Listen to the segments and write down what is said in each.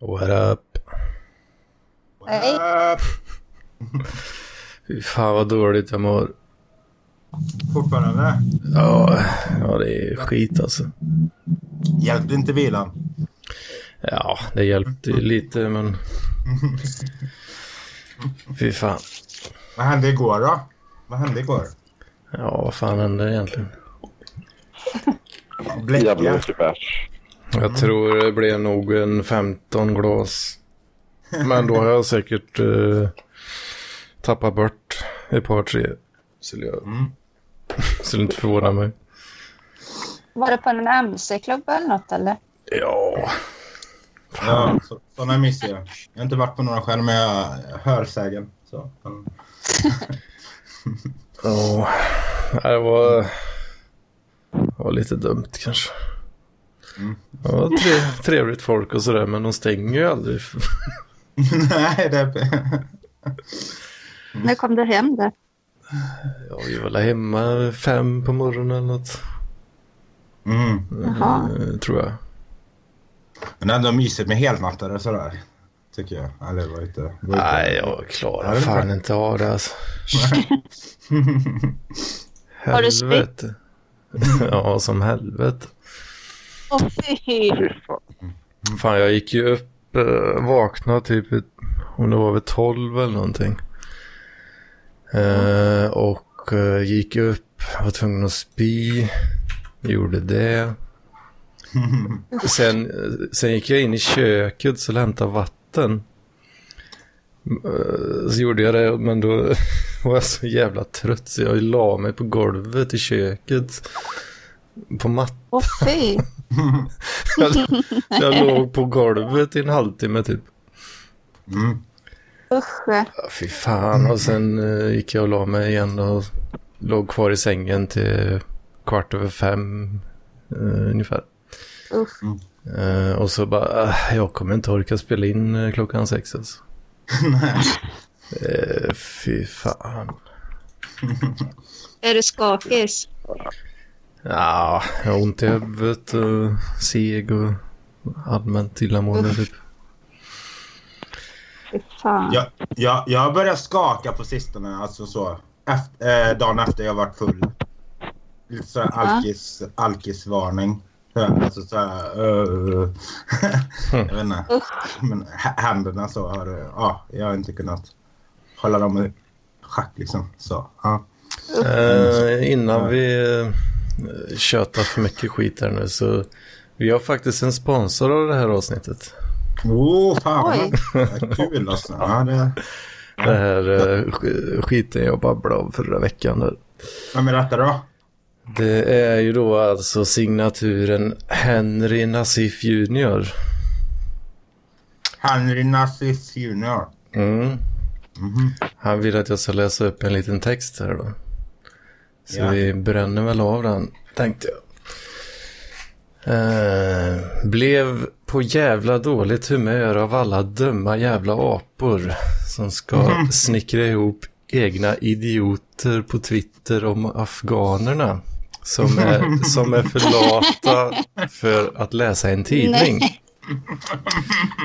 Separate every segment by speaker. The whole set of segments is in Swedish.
Speaker 1: What up?
Speaker 2: Hej.
Speaker 3: Äh,
Speaker 1: Fy fan vad dåligt jag mår.
Speaker 3: fortfarande.
Speaker 1: Ja, ja det är skit alltså.
Speaker 3: Hjälpte inte vilan?
Speaker 1: Ja, det hjälpte lite men... Fy fan.
Speaker 3: Vad hände igår då? Vad hände igår?
Speaker 1: Ja, vad fan hände egentligen?
Speaker 4: Jävla mycket bärs.
Speaker 1: Jag tror det blev nog en 15 glas. Men då har jag säkert eh, tappat bort ett par tre. Skulle jag...
Speaker 3: Mm.
Speaker 1: Skulle inte förvåna mig.
Speaker 2: Var det på en MC-klubb eller något eller?
Speaker 1: Ja,
Speaker 3: Ja, så, sådana missar jag. Jag har inte varit på några själv, men jag hör sägen. Så.
Speaker 1: ja. Det var... Det var lite dumt kanske.
Speaker 3: Mm.
Speaker 1: Ja, tre, trevligt folk och sådär, men de stänger ju aldrig.
Speaker 3: Nej, det...
Speaker 2: När kom du hem där?
Speaker 1: Ja, vi var väl hemma fem på morgonen eller något.
Speaker 3: Mm.
Speaker 2: Jaha.
Speaker 1: eh, Tror jag.
Speaker 3: Men det är ändå mysigt med helnattare sådär. Tycker jag. Eller var inte... var inte-
Speaker 1: Nej, jag
Speaker 3: Ja,
Speaker 1: klarar
Speaker 3: är
Speaker 1: fan inte av det alltså.
Speaker 2: Har du spytt?
Speaker 1: Ja, som helvete.
Speaker 2: Åh fy!
Speaker 4: Fan.
Speaker 1: Jag gick ju upp, eh, vaknade typ om det var vid 12 eller någonting. Eh, och eh, gick upp, var tvungen att spy, gjorde det. Sen, eh, sen gick jag in i köket så hämtade vatten. Eh, Så gjorde jag det, men då var jag så jävla trött så jag la mig på golvet i köket. På mattan.
Speaker 2: Åh fy!
Speaker 1: Jag, jag låg på golvet i en halvtimme typ.
Speaker 3: Mm.
Speaker 2: Usch.
Speaker 1: Ja, Fy fan. Och sen eh, gick jag och la mig igen och låg kvar i sängen till kvart över fem eh, ungefär.
Speaker 2: Usch.
Speaker 1: Eh, och så bara, äh, jag kommer inte orka spela in eh, klockan sex alltså.
Speaker 3: Nej.
Speaker 1: Eh, fy fan.
Speaker 2: Är du skakig?
Speaker 1: Ja, jag har ont i huvudet och seg och allmänt illamående typ.
Speaker 2: Fan.
Speaker 3: Jag, jag, jag börjar skaka på sistone, alltså så. Efter, eh, dagen efter jag varit full. Lite så alkis, alkisvarning. Alltså så här, eh, jag vet inte. Men hä- händerna så har, eh, ja, jag har inte kunnat hålla dem i schack liksom. Så, ja.
Speaker 1: Eh, innan vi tjötar för mycket skit här nu så vi har faktiskt en sponsor av det här avsnittet.
Speaker 3: Oh, fan
Speaker 2: Oj.
Speaker 3: vad kul alltså. Ja, det,
Speaker 1: Det här eh, sk- skiten jag babblade om förra veckan. Där.
Speaker 3: vem är detta då?
Speaker 1: Det är ju då alltså signaturen Henry Nassif Jr.
Speaker 3: Henry Nassif Jr.
Speaker 1: Mm.
Speaker 3: Mhm.
Speaker 1: Han vill att jag ska läsa upp en liten text här då. Så
Speaker 3: Ja.
Speaker 1: vi bränner väl av den, tänkte jag. Eh, blev på jävla dåligt humör av alla dumma jävla apor som ska snickra ihop egna idioter på Twitter om afghanerna som är, som är för lata för att läsa en tidning.
Speaker 2: Nej.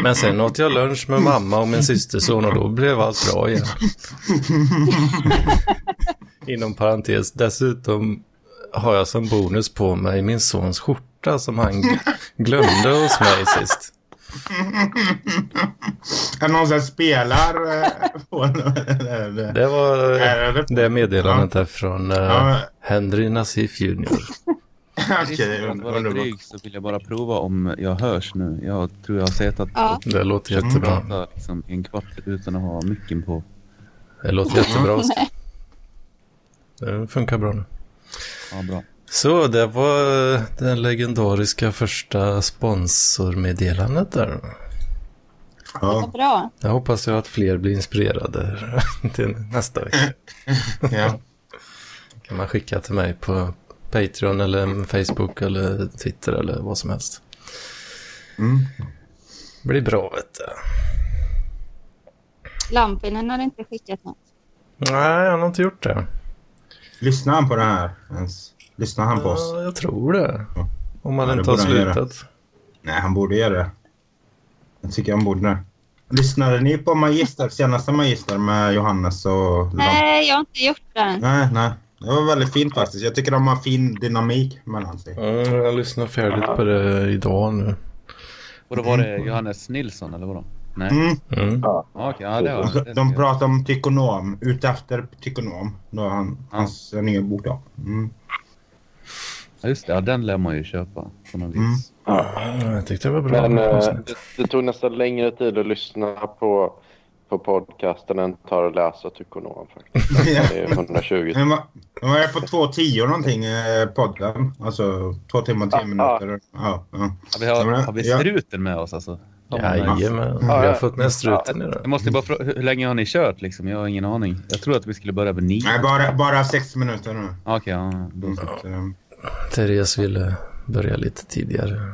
Speaker 1: Men sen åt jag lunch med mamma och min systerson och då blev allt bra igen. Inom parentes, dessutom har jag som bonus på mig min sons skjorta som han glömde hos mig sist.
Speaker 3: Är det någon som spelar eh, på det?
Speaker 1: Var
Speaker 3: Är det-
Speaker 1: det meddelandet från eh,
Speaker 3: Ja,
Speaker 1: Henry Nassif Jr.
Speaker 3: Okej, underbart.
Speaker 5: dryg så vill jag bara prova om jag hörs nu. Jag tror jag har sett att
Speaker 2: Ja.
Speaker 1: Det låter jättebra.
Speaker 5: prata liksom en kvart utan att ha micken på.
Speaker 1: Det låter jättebra. Det funkar bra nu.
Speaker 5: Ja, bra.
Speaker 1: Så det var den legendariska första sponsormeddelandet där.
Speaker 2: Vad
Speaker 3: Ja,
Speaker 2: bra.
Speaker 1: Jag hoppas jag att fler blir inspirerade till nästa vecka.
Speaker 3: ja.
Speaker 1: kan man skicka till mig på Patreon eller Facebook eller Twitter eller vad som helst.
Speaker 3: Mm.
Speaker 1: Det blir bra vet du.
Speaker 2: Lampinen har inte skickat något.
Speaker 1: Nej, han har inte gjort det.
Speaker 3: Lyssnar han på det här ens? Lyssnar han på oss?
Speaker 1: Ja, jag tror det.
Speaker 3: Ja.
Speaker 1: Om man
Speaker 3: Ja,
Speaker 1: inte har
Speaker 3: han
Speaker 1: slutat.
Speaker 3: Nej, han borde göra det. Jag tycker jag borde det. Lyssnade ni på Magister, senaste Magister med Johannes och
Speaker 2: Nej, jag har inte gjort det.
Speaker 3: Nej, nej. Det var väldigt fint faktiskt. Jag tycker de har fin dynamik mellan sig.
Speaker 1: Ja, jag lyssnar färdigt på det idag nu.
Speaker 5: Och då var det Johannes Nilsson eller vadå? Nej?
Speaker 3: Mm.
Speaker 1: Mm.
Speaker 5: Ja, Okej, ja det var det.
Speaker 3: De
Speaker 5: jag-
Speaker 3: pratar om tykonom, ute efter tykonom. Då har han, hans nya bok då. Mm.
Speaker 5: Ja, just det, ja, den lär man ju köpa på något
Speaker 3: Mm.
Speaker 5: vis.
Speaker 1: Jag tyckte det var bra.
Speaker 4: Men eh, det, det tog nästan längre tid att lyssna på, på podcasten än tar att läsa Tykonom faktiskt. Det är 120.
Speaker 3: Den var, den var på 2.10 någonting, eh, podden. Alltså två timmar och tio minuter. Ja, ja.
Speaker 5: Ja, vi har,
Speaker 3: Ja,
Speaker 5: har vi
Speaker 3: ja.
Speaker 5: struten med oss alltså?
Speaker 1: Jajamän,
Speaker 4: Ja,
Speaker 1: vi har
Speaker 4: ja.
Speaker 1: fått med struten idag.
Speaker 5: Jag måste bara fråga, hur länge har ni kört liksom? Jag har ingen aning. Jag tror att vi skulle börja vid nio.
Speaker 3: Nej, bara, bara sex minuter nu.
Speaker 5: Okej, ja. Då
Speaker 3: eh,
Speaker 1: Therese ville börja lite tidigare.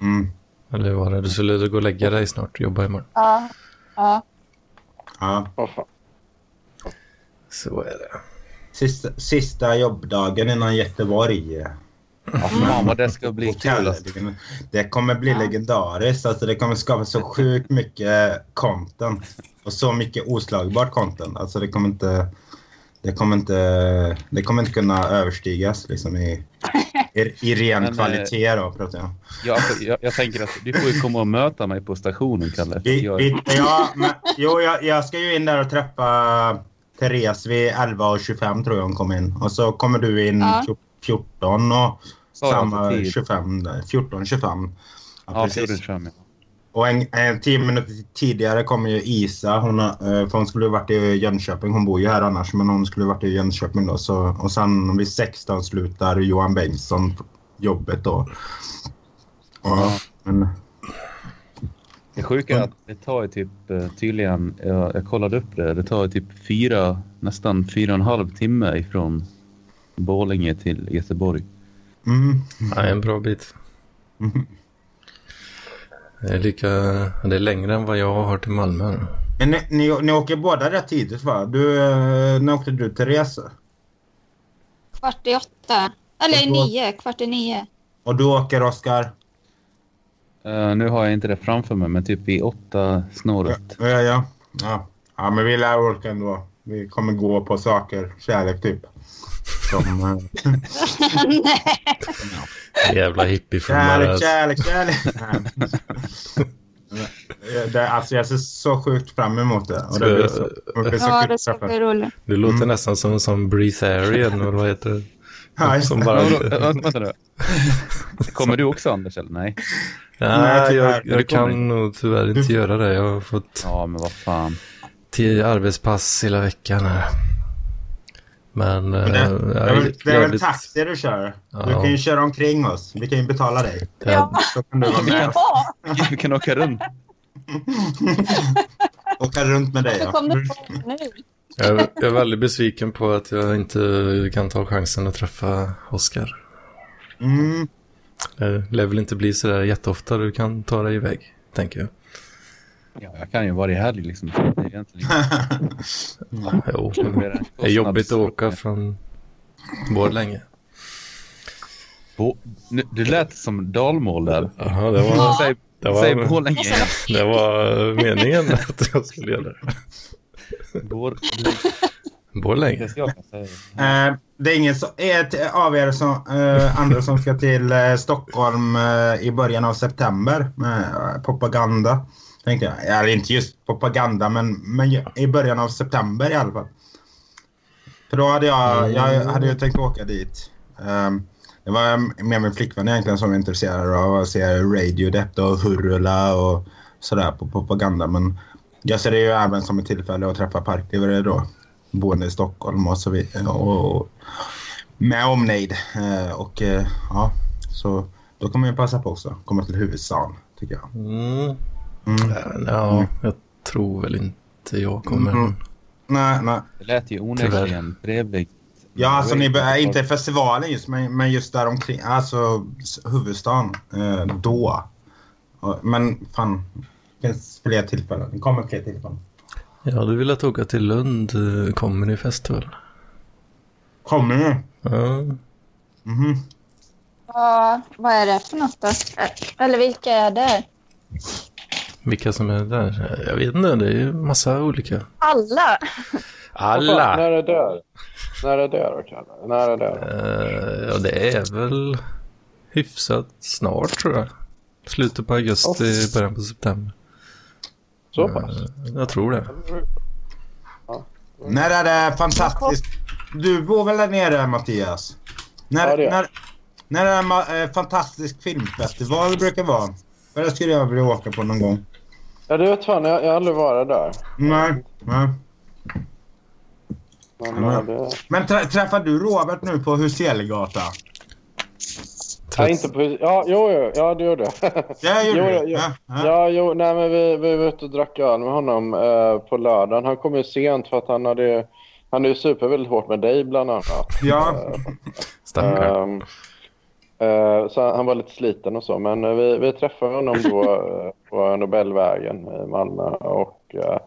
Speaker 3: Mm.
Speaker 1: Eller hur var det? Du skulle gå och lägga dig snart, jobba imorgon.
Speaker 2: Ja. Ja.
Speaker 3: Ja.
Speaker 1: Så är det.
Speaker 3: Sista, sista jobbdagen innan Göteborg.
Speaker 5: Ja, fan vad det ska bli kul.
Speaker 3: Det kommer bli legendariskt. Alltså det kommer skapa så sjukt mycket content. Och så mycket oslagbart content. Alltså det kommer inte... Det kommer inte, det kommer inte kunna överstigas liksom i, i, i ren
Speaker 5: Men, eh,
Speaker 3: kvalitet då, pratar jag.
Speaker 5: Ja, alltså, jag, jag tänker att du får ju komma och möta mig på stationen, Kalle.
Speaker 3: Vi,
Speaker 5: Jag,
Speaker 3: vi, ja, men, jo, jag, jag ska ju in där och träffa Therese vid 11.25 tror jag hon kom in. Och så kommer du in
Speaker 2: Ja.
Speaker 3: 14 och
Speaker 5: Sa
Speaker 3: samma
Speaker 5: för tid?
Speaker 3: 25 där. 14.25. Ja,
Speaker 5: ja,
Speaker 3: precis.
Speaker 5: precis. Fram, ja.
Speaker 3: Och en, en tio minuter tidigare kommer ju Isa. Hon, eh, för hon skulle varit i Jönköping. Hon bor ju här annars, men hon skulle varit i Jönköping då. Så, och sen vid 16 slutar Johan Bengtsson jobbet då. Ja, men,
Speaker 5: Det sjuka är att det tar ju typ eh, tydligen, jag, jag kollade upp det, det tar ju typ fyra, nästan fyra och en halv timme ifrån Borlänge till Göteborg.
Speaker 3: mm,
Speaker 1: Ja, en bra bit.
Speaker 3: mm.
Speaker 1: Det är, lika, det är längre än vad jag har till Malmö.
Speaker 3: Men ni, ni, ni åker båda rätt tidigt va? Du, eh, när åkte du till resa?
Speaker 2: Kvart i åtta. Eller
Speaker 3: då-
Speaker 2: nio. Kvart i nio.
Speaker 3: Och du åker Oskar?
Speaker 5: Eh, nu har jag inte det framför mig, men typ i åtta snåret.
Speaker 3: Ja, ja. Ja, ja men vi lär orka ändå. Vi kommer gå på saker, kärlek typ. Som, eh,
Speaker 2: Nej.
Speaker 1: Jävla hippiefilmare.
Speaker 3: Kärlek,
Speaker 1: alltså.
Speaker 3: kärlek, kärlek. Nej. det, alltså jag ser så sjukt fram emot det. Och det blir så, det blir så
Speaker 2: Ja, det ska bli roligt.
Speaker 1: Du låter
Speaker 3: Mm.
Speaker 1: nästan som, som Breatharian, eller vad heter det?
Speaker 3: Ja,
Speaker 1: Som bara...
Speaker 5: Vänta nu. Kommer du också Anders eller? Nej?
Speaker 1: Nej,
Speaker 3: tyvärr.
Speaker 1: jag, jag kan nog tyvärr inte göra det. Jag har fått
Speaker 5: Ja, men vad fan.
Speaker 1: tio arbetspass hela veckan här. Men...
Speaker 3: Men
Speaker 1: eh,
Speaker 3: Det, det, är väl, det är väl taxi du kör? Du
Speaker 1: Ja.
Speaker 3: kan ju köra omkring oss. Vi kan ju betala dig.
Speaker 1: jag-
Speaker 3: Så kan du vara med.
Speaker 2: Ja,
Speaker 5: Vi kan åka runt.
Speaker 3: Åka runt med dig. Ja.
Speaker 2: du nu.
Speaker 1: Jag är, jag är väldigt besviken på att jag inte kan ta chansen att träffa Oscar.
Speaker 3: Mm.
Speaker 1: Det lär väl inte bli så där jätteofta du kan ta dig iväg, tänker jag.
Speaker 5: Ja, jag kan ju varje helg liksom. Det är egentligen
Speaker 1: Jo, det är jobbigt att åka från Borlänge.
Speaker 5: Bo- nu- Du lät som dalmål där.
Speaker 1: Jaha, det var,
Speaker 5: Säg,
Speaker 1: det var,
Speaker 5: säg Borlänge
Speaker 1: det var meningen att jag skulle göra det.
Speaker 5: Bor-
Speaker 1: Borlänge?
Speaker 5: säga.
Speaker 3: Eh, det är ingen av er som, eh, andra som ska till eh, Stockholm eh, i början av september med eh, propaganda. Tänkte jag. Eller inte just propaganda, men, men i början av september i alla fall. För då hade jag, jag hade ju tänkt åka dit. Ehm, det var med min flickvän egentligen som var intresserad av att se Radiodept och Hurula och sådär på propaganda. Men jag ser det ju även som ett tillfälle att träffa parklivare då. Boende i Stockholm och så vidare. Och, och med omnejd. Eh, och eh, ja, så då kommer jag passa på också. Komma till huvudstaden tycker jag.
Speaker 1: Mm.
Speaker 3: Mm.
Speaker 1: Ja, jag tror väl inte jag kommer.
Speaker 3: Mm. Nej, nej.
Speaker 5: Det lät ju onekligen trevligt.
Speaker 3: Ja, alltså ni be- inte festivalen just, men, men just där omkring, alltså huvudstaden, eh, då. Men fan, det finns fler tillfällen. Det kommer fler tillfällen.
Speaker 1: Ja, du vill att åka till Lund eh, Comedy Festival.
Speaker 3: Kommer ni?
Speaker 1: Ja,
Speaker 3: Mhm.
Speaker 2: Vad, vad är det för något då? Eller vilka är det?
Speaker 1: Vilka som är där? Jag vet inte, det är ju massa olika.
Speaker 2: Alla!
Speaker 1: Alla!
Speaker 4: När är det där? När är det då, Kalle? När är det?
Speaker 1: Eh, ja, det är väl hyfsat snart tror jag. Slutet på augusti, början på september.
Speaker 4: Så pass?
Speaker 1: Eh, jag tror det.
Speaker 3: När är det fantastiskt? Du bor väl där nere Mattias? När,
Speaker 4: Ja, det
Speaker 3: när, när är det ma- eh, fantastisk filmfestival brukar vara? För det skulle jag vilja åka på någon gång.
Speaker 4: Ja, det vet fan. Jag, jag har aldrig varit där.
Speaker 3: Nej. nej.
Speaker 4: Men,
Speaker 3: Ja.
Speaker 4: ja. det...
Speaker 3: Men trä, träffar du Robert nu på Huselegata?
Speaker 4: Ja, inte på... Ja, jo, jo, ja, det gjorde jag.
Speaker 3: Det gjorde
Speaker 4: Jo,
Speaker 3: du?
Speaker 4: ja, ja.
Speaker 3: Ja, ja.
Speaker 4: Ja, jo, nej men vi, vi var ute och drack öl med honom eh, på lördagen. Han kom ju sent för att han hade... Han är ju super väldigt hårt med dig bland annat.
Speaker 3: Ja.
Speaker 1: Stackarn.
Speaker 4: Ehm, eh, så han, var lite sliten och så. Men eh, vi, vi träffade honom då eh, på Nobelvägen i Malmö. Och, eh,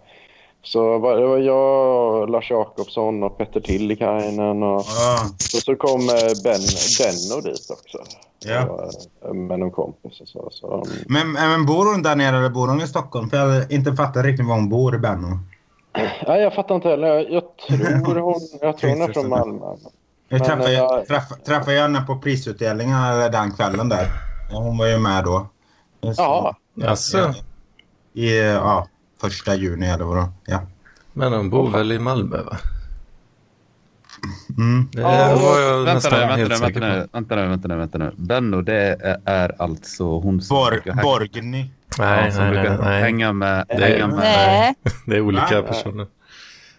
Speaker 4: så var, det var jag, Lars Jakobsson och Petter Tillikainen. Och,
Speaker 3: Ja.
Speaker 4: och så kom eh, Ben, Benno dit också.
Speaker 3: Ja.
Speaker 4: Eh, med någon kompis och så. så
Speaker 3: Men, men bor hon där nere eller bor hon i Stockholm? För jag har inte fattat riktigt var hon bor, Benno.
Speaker 4: Nej, jag fattar inte heller. Jag, jag tror hon, jag tror hon är från Malmö.
Speaker 3: Jag
Speaker 4: Men,
Speaker 3: träffade,
Speaker 4: eh,
Speaker 3: jag, träff, träffade jag henne på prisutdelningen den kvällen där. Hon var ju med då.
Speaker 4: Ja,
Speaker 1: Jaså?
Speaker 3: I ja, första juni eller vad då. Ja.
Speaker 1: Men de bor väl i Malmö va?
Speaker 3: Mm.
Speaker 1: Det
Speaker 4: Ja,
Speaker 1: var jag
Speaker 5: Vänta
Speaker 1: nästan
Speaker 5: nu, vänta
Speaker 1: helt
Speaker 5: nu,
Speaker 1: säker
Speaker 5: vänta
Speaker 1: på.
Speaker 5: nu, vänta nu, vänta nu, vänta nu. Benno, det är, är alltså hon som
Speaker 3: Bor,
Speaker 5: brukar
Speaker 3: Borgny.
Speaker 1: Nej,
Speaker 5: ja, som
Speaker 1: nej, nej,
Speaker 5: brukar
Speaker 1: nej.
Speaker 5: hänga med...
Speaker 1: Det-
Speaker 5: hänga med
Speaker 2: Nej.
Speaker 1: Det är olika personer.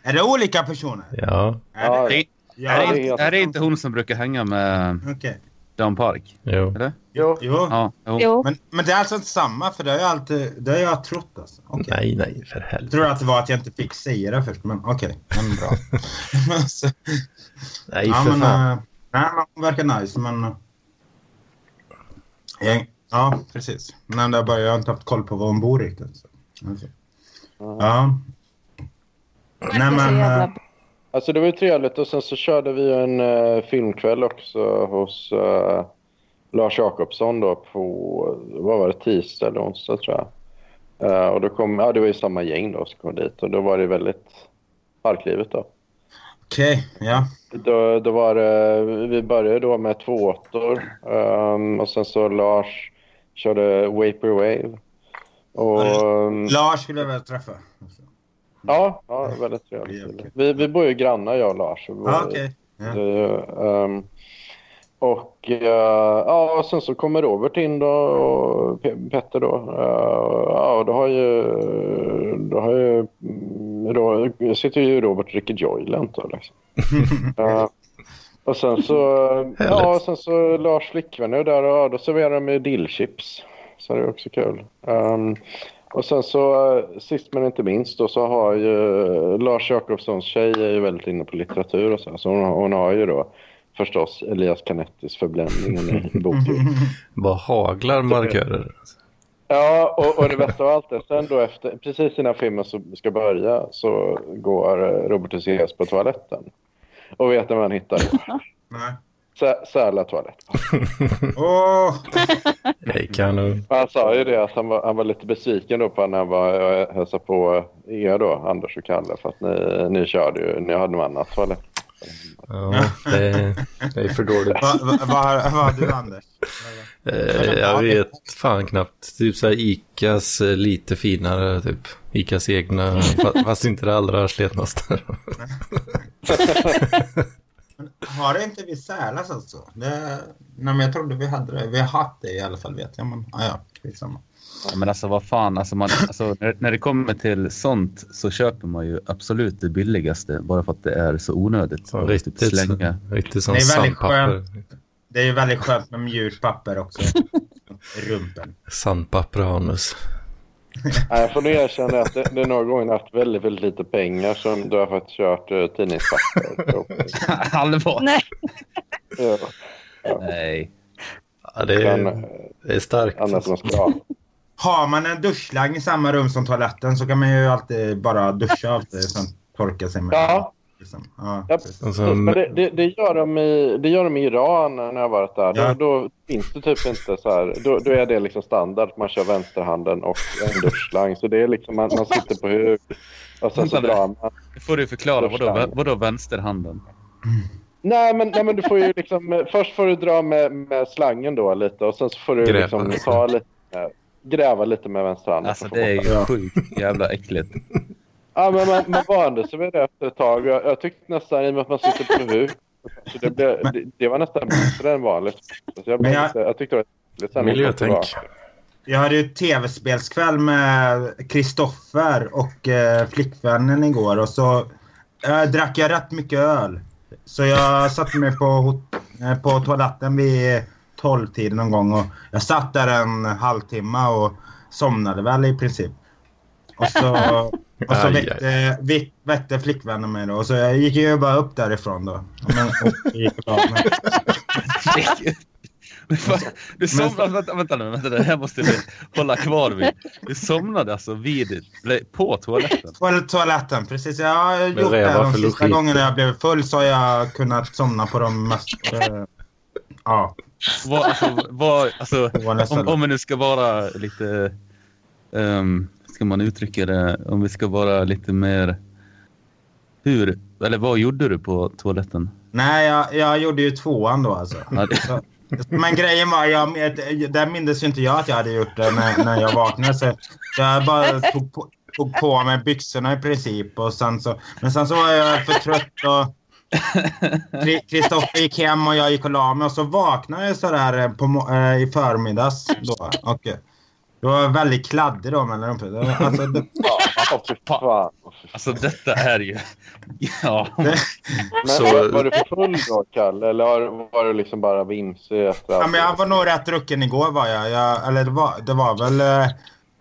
Speaker 3: Är det olika personer?
Speaker 1: Ja,
Speaker 4: Ja,
Speaker 3: Är det?
Speaker 5: Det,
Speaker 3: Ja,
Speaker 5: är, det inte, är det inte hon som brukar hänga med
Speaker 3: Okej.
Speaker 5: Dan Park?
Speaker 1: jo.
Speaker 5: Eller?
Speaker 4: jo.
Speaker 3: Jo.
Speaker 5: Ja, jo.
Speaker 2: Jo.
Speaker 3: Men, men det är alltså inte samma, för det har jag alltid det har jag trott. Alltså. Okej.
Speaker 1: Nej, nej, för
Speaker 3: Jag
Speaker 1: helvete.
Speaker 3: tror att det var att jag inte fick säga det först, men okej. Men bra. Men så-
Speaker 1: Nej,
Speaker 3: ja,
Speaker 1: för
Speaker 3: men,
Speaker 1: fan.
Speaker 3: äh, nej, men hon verkar nice, men... äh, jag, ja, precis. Men det är bara, jag har inte haft koll på var hon bor riktigt. Så. Alltså. Ja. Nej, men...
Speaker 4: Alltså det var ju trevligt och sen så körde vi en uh, filmkväll också hos eh, Lars Jakobsson då på, vad var det, tisdag eller onsdag tror jag. Eh, och då kom, ja det var ju samma gäng då som kom dit och då var det väldigt parklivet då.
Speaker 3: Okej, ja.
Speaker 4: Då, då var det, vi började då med två åttor ehm, och sen så Lars körde Vaporwave. Och, ehm,
Speaker 3: Lars skulle jag vilja träffa.
Speaker 4: Ja, ja, väldigt trevligt. Vi, vi bor ju grannar jag och Lars. Vi i-
Speaker 3: okej. Ja.
Speaker 4: Det, ehm, och eh, ja, och sen så kommer Robert in då och Pe- Petter då. Eh, ja, och då har ju... Då har ju mm, då sitter ju Robert och dricker Joylent då liksom. Eh, och sen så... Ja, och sen så Lars flickvän är där och då serverar de ju dillchips. Så det är också kul. Ehm, och sen så eh, sist men inte minst då så har ju Lars Jakobssons tjej är ju väldigt inne på litteratur och så. Så hon, hon har ju då förstås Elias Canettis Förbländningen i boken.
Speaker 1: Bara haglar markörer.
Speaker 4: Ja, och, och det bästa av allt är sen då efter, precis innan filmen så ska börja så går eh, Robert Hysén på toaletten. Och vet vad han hittar?
Speaker 3: Nej.
Speaker 4: Sä- Särla toalett.
Speaker 3: Åh!
Speaker 1: Hej kanon.
Speaker 4: Han sa ju det att han var, han var lite besviken då på när han var och hälsade på er då, Anders och Kalle, för att ni, ni körde ju, ni hade något annat toalett.
Speaker 1: Ja, det, är- det är för dåligt.
Speaker 3: Vad va, va, vad har du, Anders?
Speaker 1: Eh, jag vet fan knappt. Typ så här Icas eh, lite finare, typ. Icas egna, fa- fast inte det allra sletnaste.
Speaker 3: Har det inte vi Sälas alltså? Det, nej, men jag trodde vi hade det. Vi har haft det i alla fall, vet jag. Men ja, skitsamma.
Speaker 5: Ja, men alltså vad fan, alltså man, alltså, när, när det kommer till sånt så köper man ju absolut det billigaste bara för att det är så onödigt.
Speaker 1: Så
Speaker 5: att
Speaker 1: riktigt,
Speaker 5: typ slänga.
Speaker 1: riktigt som
Speaker 3: Det är väldigt
Speaker 1: sandpapper.
Speaker 3: Det är ju väldigt skönt med mjukt papper också. Rumpen.
Speaker 1: Sandpapper och anus.
Speaker 4: Nej, Jag får nog erkänna att det, det är några gånger haft väldigt, väldigt lite pengar som du har fått kört uh, tidningspapper.
Speaker 5: Allvar?
Speaker 2: Nej.
Speaker 4: ja,
Speaker 5: Nej.
Speaker 1: Ja, det, är, det är starkt.
Speaker 4: annat man ska ha.
Speaker 3: Har man en duschslang i samma rum som toaletten så kan man ju alltid bara duscha alltid sen torka sig med.
Speaker 4: Ja,
Speaker 3: Liksom. Ja,
Speaker 4: Ja,
Speaker 3: precis.
Speaker 1: Så,
Speaker 4: Men det, det, det, gör de i, det gör de i Iran när jag varit där.
Speaker 3: Ja.
Speaker 4: Då, då finns det typ inte så här. Då, då är det liksom standard. Man kör vänsterhanden och en duschslang. Så det är liksom man, man sitter på huk och sen så drar man.
Speaker 5: Nu får du förklara. Vadå, vadå vänsterhanden?
Speaker 4: Nej men, nej, men du får ju liksom. Först får du dra med, med slangen då lite och sen så får du
Speaker 1: Gräva.
Speaker 4: liksom ta lite. Gräva lite med vänsterhanden.
Speaker 5: Alltså det är ju sjukt jävla äckligt.
Speaker 4: Ja, men man, man vande sig vid det efter ett tag. Jag, jag tyckte nästan i och med att man sitter på huk. Så det, blev, det, det var nästan bättre än vanligt. Så jag, blev
Speaker 3: Men jag-
Speaker 4: jag tyckte det var
Speaker 1: Miljötänk.
Speaker 3: Jag hade ju tv-spelskväll med Kristoffer och eh, flickvännen igår och så eh, drack jag rätt mycket öl. Så jag satte mig på, eh, på toaletten vid tolvtiden någon gång och jag satt där en halvtimme och somnade väl i princip. Och så, och så
Speaker 1: Aj,
Speaker 3: väckte, väck- väckte flickvännen mig då och så jag gick ju bara upp därifrån då. Men, och gick.
Speaker 5: Men fan, Du somnade, vänta, vänta nu, vänta, det här måste vi hålla kvar vid. Du somnade alltså vid, på toaletten?
Speaker 3: På toaletten, precis. Jag har gjort det de sista gångerna jag blev full så har jag kunnat somna på de mest... Eh, ja,
Speaker 5: Vad, alltså, vad, alltså, om, om vi nu ska vara lite... Um, ska man uttrycka det? Om vi ska vara lite mer... Hur? Eller vad gjorde du på toaletten?
Speaker 3: Nej, jag, jag gjorde ju tvåan då alltså. Så, men grejen var, jag, där mindes ju inte jag att jag hade gjort det när, när jag vaknade. Så jag bara tog på, tog på mig byxorna i princip. Och sen så, men sen så var jag för trött och Kri- Kristoffer gick hem och jag gick och la mig. Och så vaknade jag sådär på, mo- eh, i förmiddags. Då. Och, eh, det var väldigt kladdig då mellan var- Alltså, det,
Speaker 4: Ja,
Speaker 5: alltså detta är ju... Ja.
Speaker 4: Men
Speaker 1: Så-
Speaker 4: var, du för full då, Kalle? Eller var du liksom bara vimsig efter
Speaker 3: Ja, men jag var nog rätt drucken igår var jag. jag eller det var, det var väl... eh,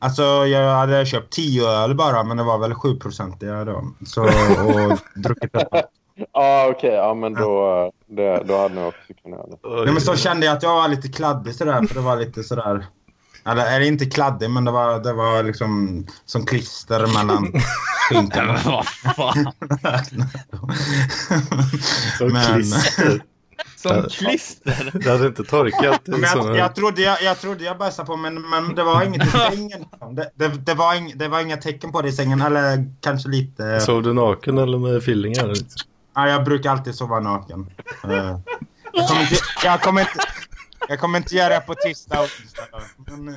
Speaker 3: Alltså jag hade köpt 10 öl bara men det var väl 7 procentiga då. Så, och druckit upp.
Speaker 4: Ja, okej. Ja, men då, det, då hade ni också kunnat göra det.
Speaker 3: Nej, men så kände jag att jag var lite kladdig sådär för det var lite sådär... Eller är det inte kladdig men det var, det var liksom som klister mellan skinkorna.
Speaker 5: Men vad fan?
Speaker 1: Som
Speaker 3: Men-
Speaker 1: klister.
Speaker 5: Som klister?
Speaker 1: Det hade inte torkat.
Speaker 3: Men jag, jag, trodde jag, jag trodde jag bössade på men, men det var inget i sängen. Det, det, det, var ing, det var inga tecken på det i sängen. Eller kanske lite...
Speaker 1: Sov du naken eller med fillingar?
Speaker 3: Ja, jag brukar alltid sova naken. Eh, jag, kommer inte, jag, kommer inte, jag kommer inte göra det på tisdag och onsdag. Men, men,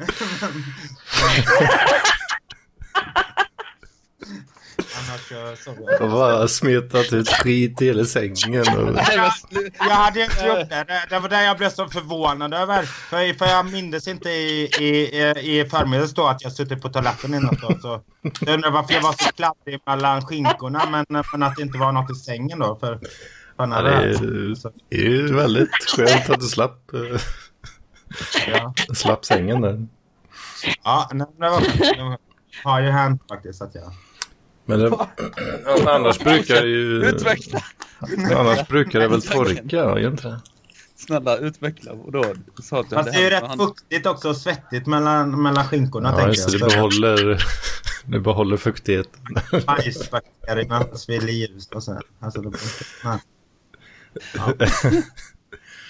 Speaker 3: annars så jag.
Speaker 1: bara smetat ut skit i hela sängen. Och...
Speaker 5: Slu-
Speaker 3: Jag hade inte gjort det. det. Det var det jag blev så förvånad över. För, för jag mindes inte i, i, i, förmiddags då att jag suttit på toaletten i natt. Då, så jag undrar varför jag var så kladdig mellan skinkorna men, men att det inte var något i sängen då. För,
Speaker 1: Ja, det, är, det är ju väldigt skönt att du slapp, eh,
Speaker 3: ja.
Speaker 1: slapp sängen där.
Speaker 3: Ja, nej, det var det var- har ju hänt faktiskt att jag...
Speaker 1: Men det, annars brukar det ju...
Speaker 5: Utveckla!
Speaker 1: Annars brukar det väl torka, gör inte det?
Speaker 5: Snälla, utveckla. Och då, sa att
Speaker 3: Fast det är ju rätt fuktigt också och svettigt mellan, mellan skinkorna
Speaker 1: Ja,
Speaker 3: tänker jag.
Speaker 1: Det behåller, det behåller fuktigheten.
Speaker 3: Bajsbakterierna vid liv och så. Alltså, det, nej.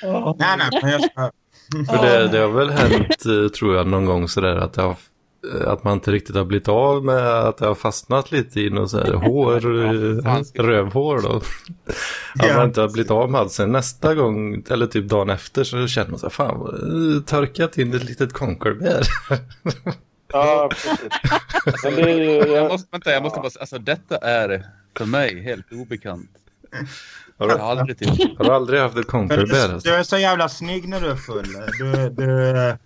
Speaker 3: Ja. nej, nej, men jag ska...
Speaker 1: För det, det har väl hänt, eh, tror jag, någon gång sådär att, det har, eh, att man inte riktigt har blivit av med att det har fastnat lite i något sådär hår, eh, rövhår då. Att man inte har blivit av med allt. Sen nästa gång, eller typ dagen efter, så känner man så här, fan, törkat in ett litet konkelbär.
Speaker 4: Ja, precis.
Speaker 5: Jag
Speaker 4: Jag,
Speaker 5: måste, vänta, jag måste bara säga, alltså detta är för mig helt obekant.
Speaker 1: Har
Speaker 5: Jag
Speaker 1: du,
Speaker 5: har aldrig typ...
Speaker 1: har du aldrig haft ett
Speaker 3: du,
Speaker 1: Alltså?
Speaker 3: du är så jävla snygg när du är full. Du, du,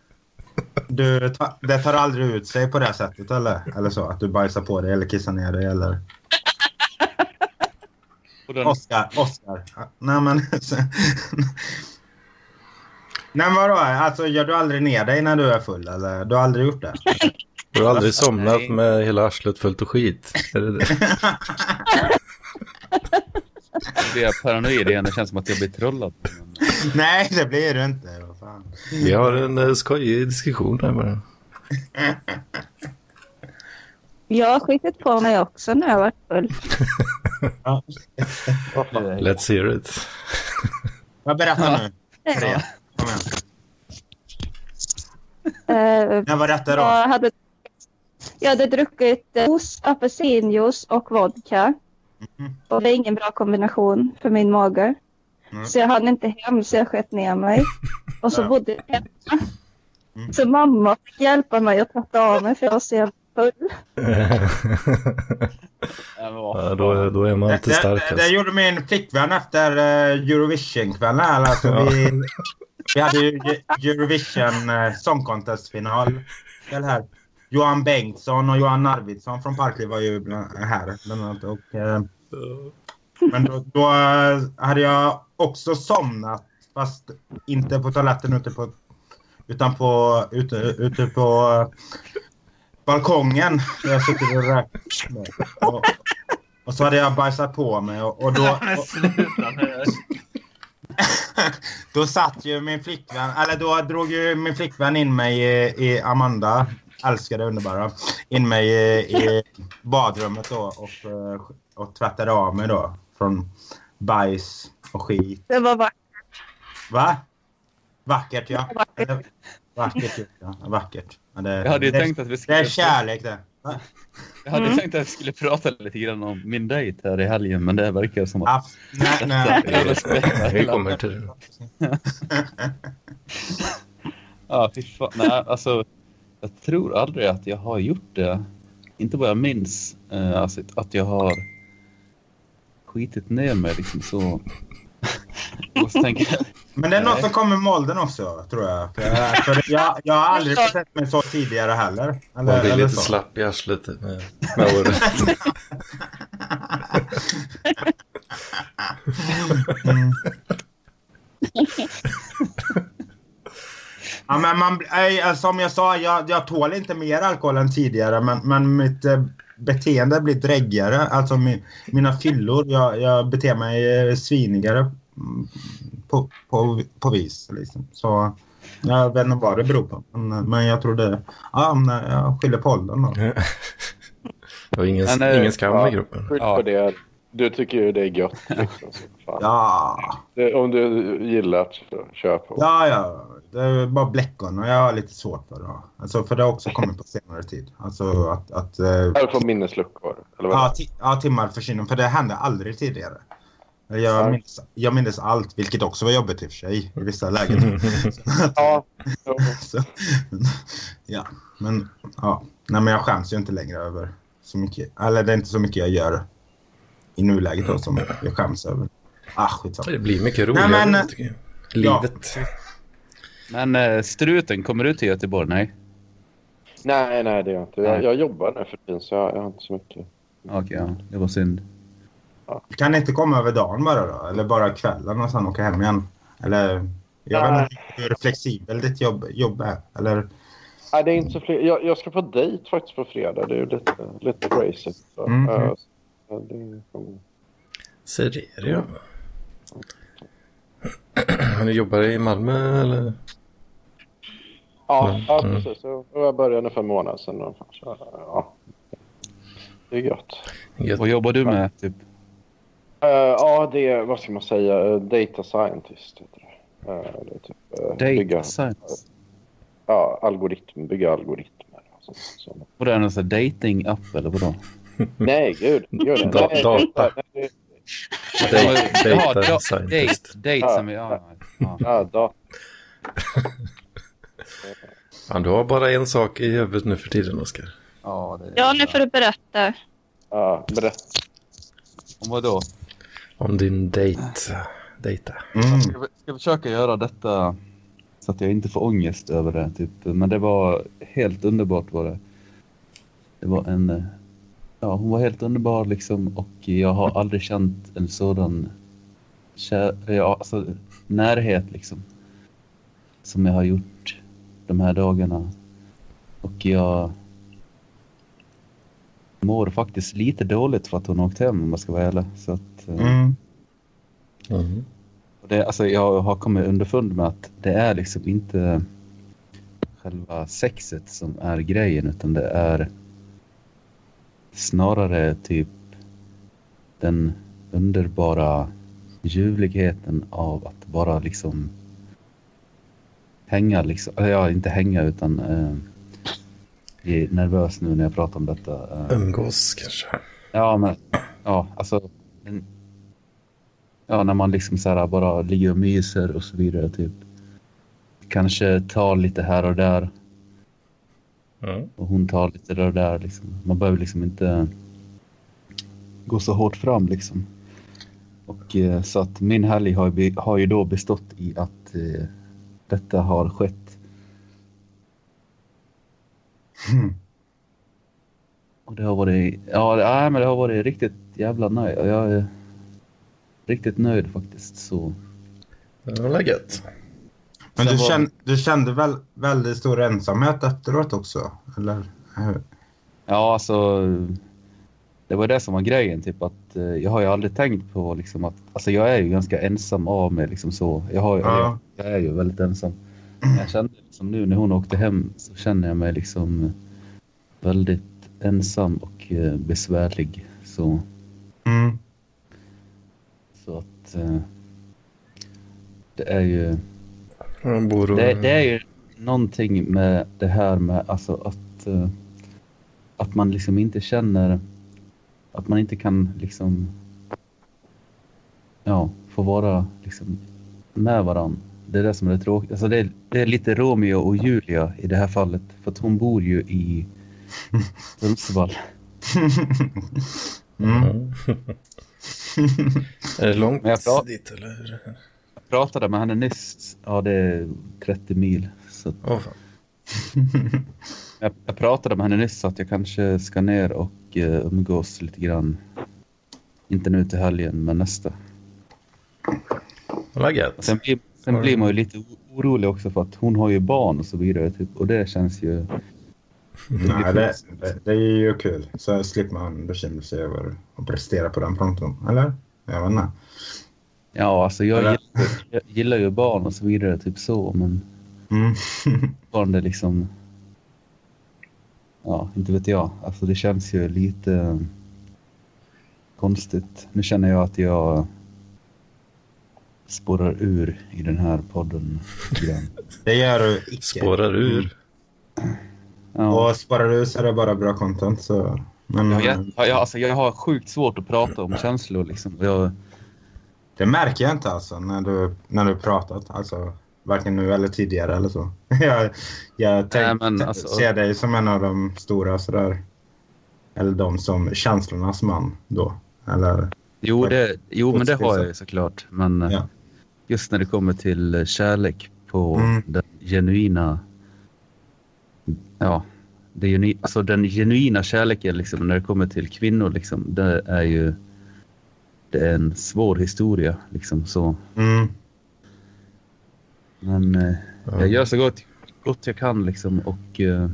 Speaker 3: du, ta, det tar aldrig ut sig på det sättet eller? Eller så? Att du bajsar på dig eller kissar ner dig eller?
Speaker 5: Och den,
Speaker 3: Oscar, Oscar. Ja, Nej men... Nej men vadå? Alltså gör du aldrig ner dig när du är full eller? Du har aldrig gjort det?
Speaker 1: Du har aldrig somnat
Speaker 5: Nej.
Speaker 1: med hela arslet fullt av skit? Är det det?
Speaker 5: blir jag paranoid igen. Det känns som att jag blir trollad.
Speaker 3: Nej det blir du inte. Vad fan.
Speaker 1: Vi har en eh, skojig diskussion här bara.
Speaker 2: Jag har skitit på mig också när jag varit full.
Speaker 3: Ja.
Speaker 1: Let's hear it.
Speaker 3: Jag berättar nu. Tre. Kom igen. När var detta då?
Speaker 2: jag, hade, jag hade druckit eh, juice, apelsinjuice och vodka.
Speaker 3: Mhm.
Speaker 2: Och det är ingen bra kombination för min mage.
Speaker 3: Mm.
Speaker 2: Så jag hann inte hem så jag sköt ner mig. Och så
Speaker 3: Ja.
Speaker 2: bodde jag hemma.
Speaker 3: Mm.
Speaker 2: Så mamma fick hjälpa mig att tvätta av mig för jag var så jävla full.
Speaker 1: ja, då, då är man inte
Speaker 3: Det,
Speaker 1: stark
Speaker 3: det, det
Speaker 1: alltså.
Speaker 3: gjorde min flickvän efter eh, Eurovision-kvällen. Alltså,
Speaker 1: Ja.
Speaker 3: vi, vi hade ju Eu- Eurovision uh, Song Contest-final. här. Johan Bengtsson och Johan Arvidsson från Parkliv var ju här. Bland annat, och, eh, men då, då eh, hade jag också somnat. Fast inte på toaletten ute på, utan på, ute, ute på eh, balkongen. Där jag suttit och rökt. Och, och så hade jag bajsat på mig och, och då... Och, då satt ju min flickvän, eller då drog ju min flickvän in mig i, i Amanda, älskade underbara, in mig i, i badrummet då och, eh, och tvättade av mig då från bajs och skit.
Speaker 2: Det var vackert.
Speaker 3: Va? Vackert ja.
Speaker 2: Vackert.
Speaker 3: Vackert ja. Vackert. Ja, det,
Speaker 5: Jag hade ju
Speaker 3: det,
Speaker 5: tänkt att vi
Speaker 3: det
Speaker 5: skulle...
Speaker 3: är kärlek det. Va?
Speaker 5: Jag hade
Speaker 2: Mm.
Speaker 5: tänkt att vi skulle prata lite grann om min dejt här i helgen, men det verkar som att...
Speaker 3: Ja, nej, nej.
Speaker 1: Vi kommer till det.
Speaker 5: Ja, fy fan. Nej, alltså, jag tror aldrig att jag har gjort det. Inte vad jag minns. Eh, alltså, att jag har skitit ner mig liksom så.
Speaker 3: Men det är något som kommer med åldern också, tror jag. För jag, för jag, jag har aldrig sett mig så tidigare heller. Eller,
Speaker 1: Man blir
Speaker 3: eller
Speaker 1: lite
Speaker 3: så.
Speaker 1: slapp i arslet med, med åren.
Speaker 3: Mm. Ja, men man, alltså, som jag sa, jag, jag tål inte mer alkohol än tidigare men, men mitt eh, beteende blir dräggigare. Alltså mi, mina fyllor, jag, jag beter mig eh, svinigare mm, på, på, på vis. Liksom. Så jag vet inte vad det beror på. Men, men jag tror det... Ja, men jag skyller på åldern då.
Speaker 1: Det var ingen,
Speaker 5: Men, eh,
Speaker 1: ingen skam
Speaker 4: ja.
Speaker 1: i gruppen.
Speaker 5: Ja.
Speaker 4: på det. Du tycker ju det är gött. Liksom.
Speaker 3: Ja,
Speaker 4: det, om du gillar så kör på.
Speaker 3: ja, ja. Det är bara bläckon och jag har lite svårt för det. Alltså, för det har också kommit på senare tid. Alltså att... att eh,
Speaker 4: Eller får minnesluckor. Eller vad?
Speaker 3: Ja, ja, timmar försvinner. För det hände aldrig tidigare. Jag
Speaker 4: Ja.
Speaker 3: minns, jag minns allt, vilket också var jobbigt i och för sig i vissa lägen.
Speaker 4: Ja.
Speaker 3: Så, ja, men ja. Nej, men jag skäms ju inte längre över så mycket. Eller det är inte så mycket jag gör i nuläget då som jag skäms över. Ah, skitsamma.
Speaker 1: Det blir mycket roligare,
Speaker 3: Nej, men-
Speaker 1: tycker jag.
Speaker 5: Men eh, struten, kommer du till Göteborg? Nej?
Speaker 4: Nej, nej det gör jag inte. Jag,
Speaker 5: Nej.
Speaker 4: jag jobbar nu för tiden så jag, jag har inte så mycket.
Speaker 5: Okej, ja. Det var synd.
Speaker 3: Kan ni inte komma över dagen bara då? Eller bara kvällen och sen åka hem igen? Eller... Jag vet inte hur flexibel ditt jobb, jobb är. Eller...
Speaker 4: Nej, det är inte så fler. Jag, jag ska på dejt faktiskt på fredag. Det är ju lite, lite crazy. Så,
Speaker 3: Mhm.
Speaker 4: eh, så det kommer-
Speaker 1: det är det ja. Du jobbar i Malmö eller?
Speaker 4: Ja,
Speaker 1: Mm,
Speaker 4: ja
Speaker 1: mm.
Speaker 4: precis. Jag jag började för en månad sedan. Så, ja. Det är gött.
Speaker 1: Gött.
Speaker 5: Vad jobbar du med? Typ?
Speaker 4: Eh, ja, det är, vad ska man säga, Eh, data scientist heter det. Eh, det är typ, eh,
Speaker 5: Data
Speaker 4: bygga,
Speaker 5: science?
Speaker 4: ja, algoritm, bygga algoritmer. och sånt,
Speaker 5: är det? Sån här dating-app eller vadå?
Speaker 4: Nej, gud.
Speaker 1: Da-
Speaker 4: Nej,
Speaker 1: data.
Speaker 4: nej, det-
Speaker 1: Date, data
Speaker 5: da-
Speaker 1: scientist.
Speaker 5: Date, date som vi... Ja, ja.
Speaker 4: Ja, data.
Speaker 1: Fan, du har bara en sak i huvudet nu för tiden, Oskar.
Speaker 5: Ja, det
Speaker 2: Ja, nu får du berätta.
Speaker 4: Ja, berätta.
Speaker 5: Om vad då?
Speaker 1: Om din date. Data.
Speaker 3: Mm.
Speaker 5: Jag ska, ska försöka göra detta så att jag inte får ångest över det. Typ. Men det var helt underbart var det. Det var en... Ja, hon var helt underbar liksom och jag har aldrig känt en sådan kär, ja, alltså, närhet liksom. Som jag har gjort de här dagarna. Och jag mår faktiskt lite dåligt för att hon åkt hem om jag ska vara ärlig. Så att, eh,
Speaker 3: Mm.
Speaker 1: Mm.
Speaker 5: Det, alltså jag har kommit underfund med att det är liksom inte själva sexet som är grejen utan det är snarare typ den underbara ljuvligheten av att bara liksom hänga liksom, ja inte hänga utan eh, är nervös nu när jag pratar om detta. Eh,
Speaker 1: Umgås kanske.
Speaker 5: Ja, men ja, alltså. en- Ja, när man liksom så här bara ligger och myser och så vidare. Typ. Kanske tar lite här och där
Speaker 1: Mm.
Speaker 5: och hon tar lite där och där. Liksom. Man behöver liksom inte gå så hårt fram liksom. Och eh, så att min helg har, har ju då bestått i att eh, detta har skett. Och det har varit, ja, nej, men det har varit riktigt jävla nöjd. Jag är riktigt nöjd faktiskt. Så.
Speaker 1: Det var gött.
Speaker 3: Men du
Speaker 5: var-
Speaker 3: kände, du kände väl väldigt stor ensamhet efteråt också? Eller?
Speaker 5: Ja, alltså. Det var det som var grejen. Typ att eh, jag har ju aldrig tänkt på liksom att. Alltså jag är ju ganska ensam av mig liksom så. Jag, har, ju-
Speaker 3: Ja.
Speaker 5: jag är ju väldigt ensam. Men Jag kände liksom nu när hon åkte hem så känner jag mig liksom väldigt ensam och eh, besvärlig. Så,
Speaker 3: Mm.
Speaker 5: så att. Eh, det är ju.
Speaker 1: Han bor och...
Speaker 5: Det, det är ju någonting med det här med alltså att, att man liksom inte känner att man inte kan liksom ja, få vara liksom med varandra. Det är det som är det tråkiga. Alltså det, är, det är lite Romeo och Julia i det här fallet. För att hon bor ju i Sundsvall.
Speaker 3: Mm.
Speaker 1: Är det långt
Speaker 5: Men jag pra-
Speaker 1: dit eller?
Speaker 5: Jag pratade med henne nyss. Ja, det är 30 mil. Så
Speaker 1: fan.
Speaker 5: Jag, jag pratade med henne nyss att jag kanske ska ner och uh, umgås lite grann. Inte nu till helgen, men nästa.
Speaker 1: Det.
Speaker 5: Sen, blir, sen blir man ju lite orolig också för att hon har ju barn och så vidare. Typ, och det känns ju...
Speaker 3: Nej, det, det, det är ju kul. Så slipper man bekymra sig över att prestera på den fronten. Eller? Jag vet inte.
Speaker 5: Ja, alltså jag gillar, jag gillar ju barn och så vidare, typ så. Men
Speaker 3: Mm.
Speaker 5: fortfarande liksom... Ja, inte vet jag. Alltså det känns ju lite konstigt. Nu känner jag att jag spårar ur i den här podden.
Speaker 3: Det gör du icke.
Speaker 1: Spårar ur.
Speaker 5: Ja.
Speaker 3: Och sparar du så är det bara bra content. Så. Men
Speaker 5: Jag,
Speaker 3: eh,
Speaker 5: jag, jag, alltså jag har sjukt svårt att prata om känslor. Liksom. Jag,
Speaker 3: det märker jag inte alltså när du, när du pratat. Alltså, varken nu eller tidigare eller så. jag jag tänk,
Speaker 5: Nej, alltså-
Speaker 3: ser dig som en av de stora sådär. Eller de som känslornas man då. Eller,
Speaker 5: jo, det, jo, men det har jag ju såklart. Men eh,
Speaker 3: Ja.
Speaker 5: just när det kommer till kärlek på
Speaker 3: Mm.
Speaker 5: den genuina... Ja, det genu, alltså den genuina kärleken liksom, när det kommer till kvinnor, liksom, det är ju det är en svår historia. Liksom, så.
Speaker 3: mm,
Speaker 5: Men eh,
Speaker 1: Ja.
Speaker 5: jag gör så gott, gott jag kan liksom, och eh,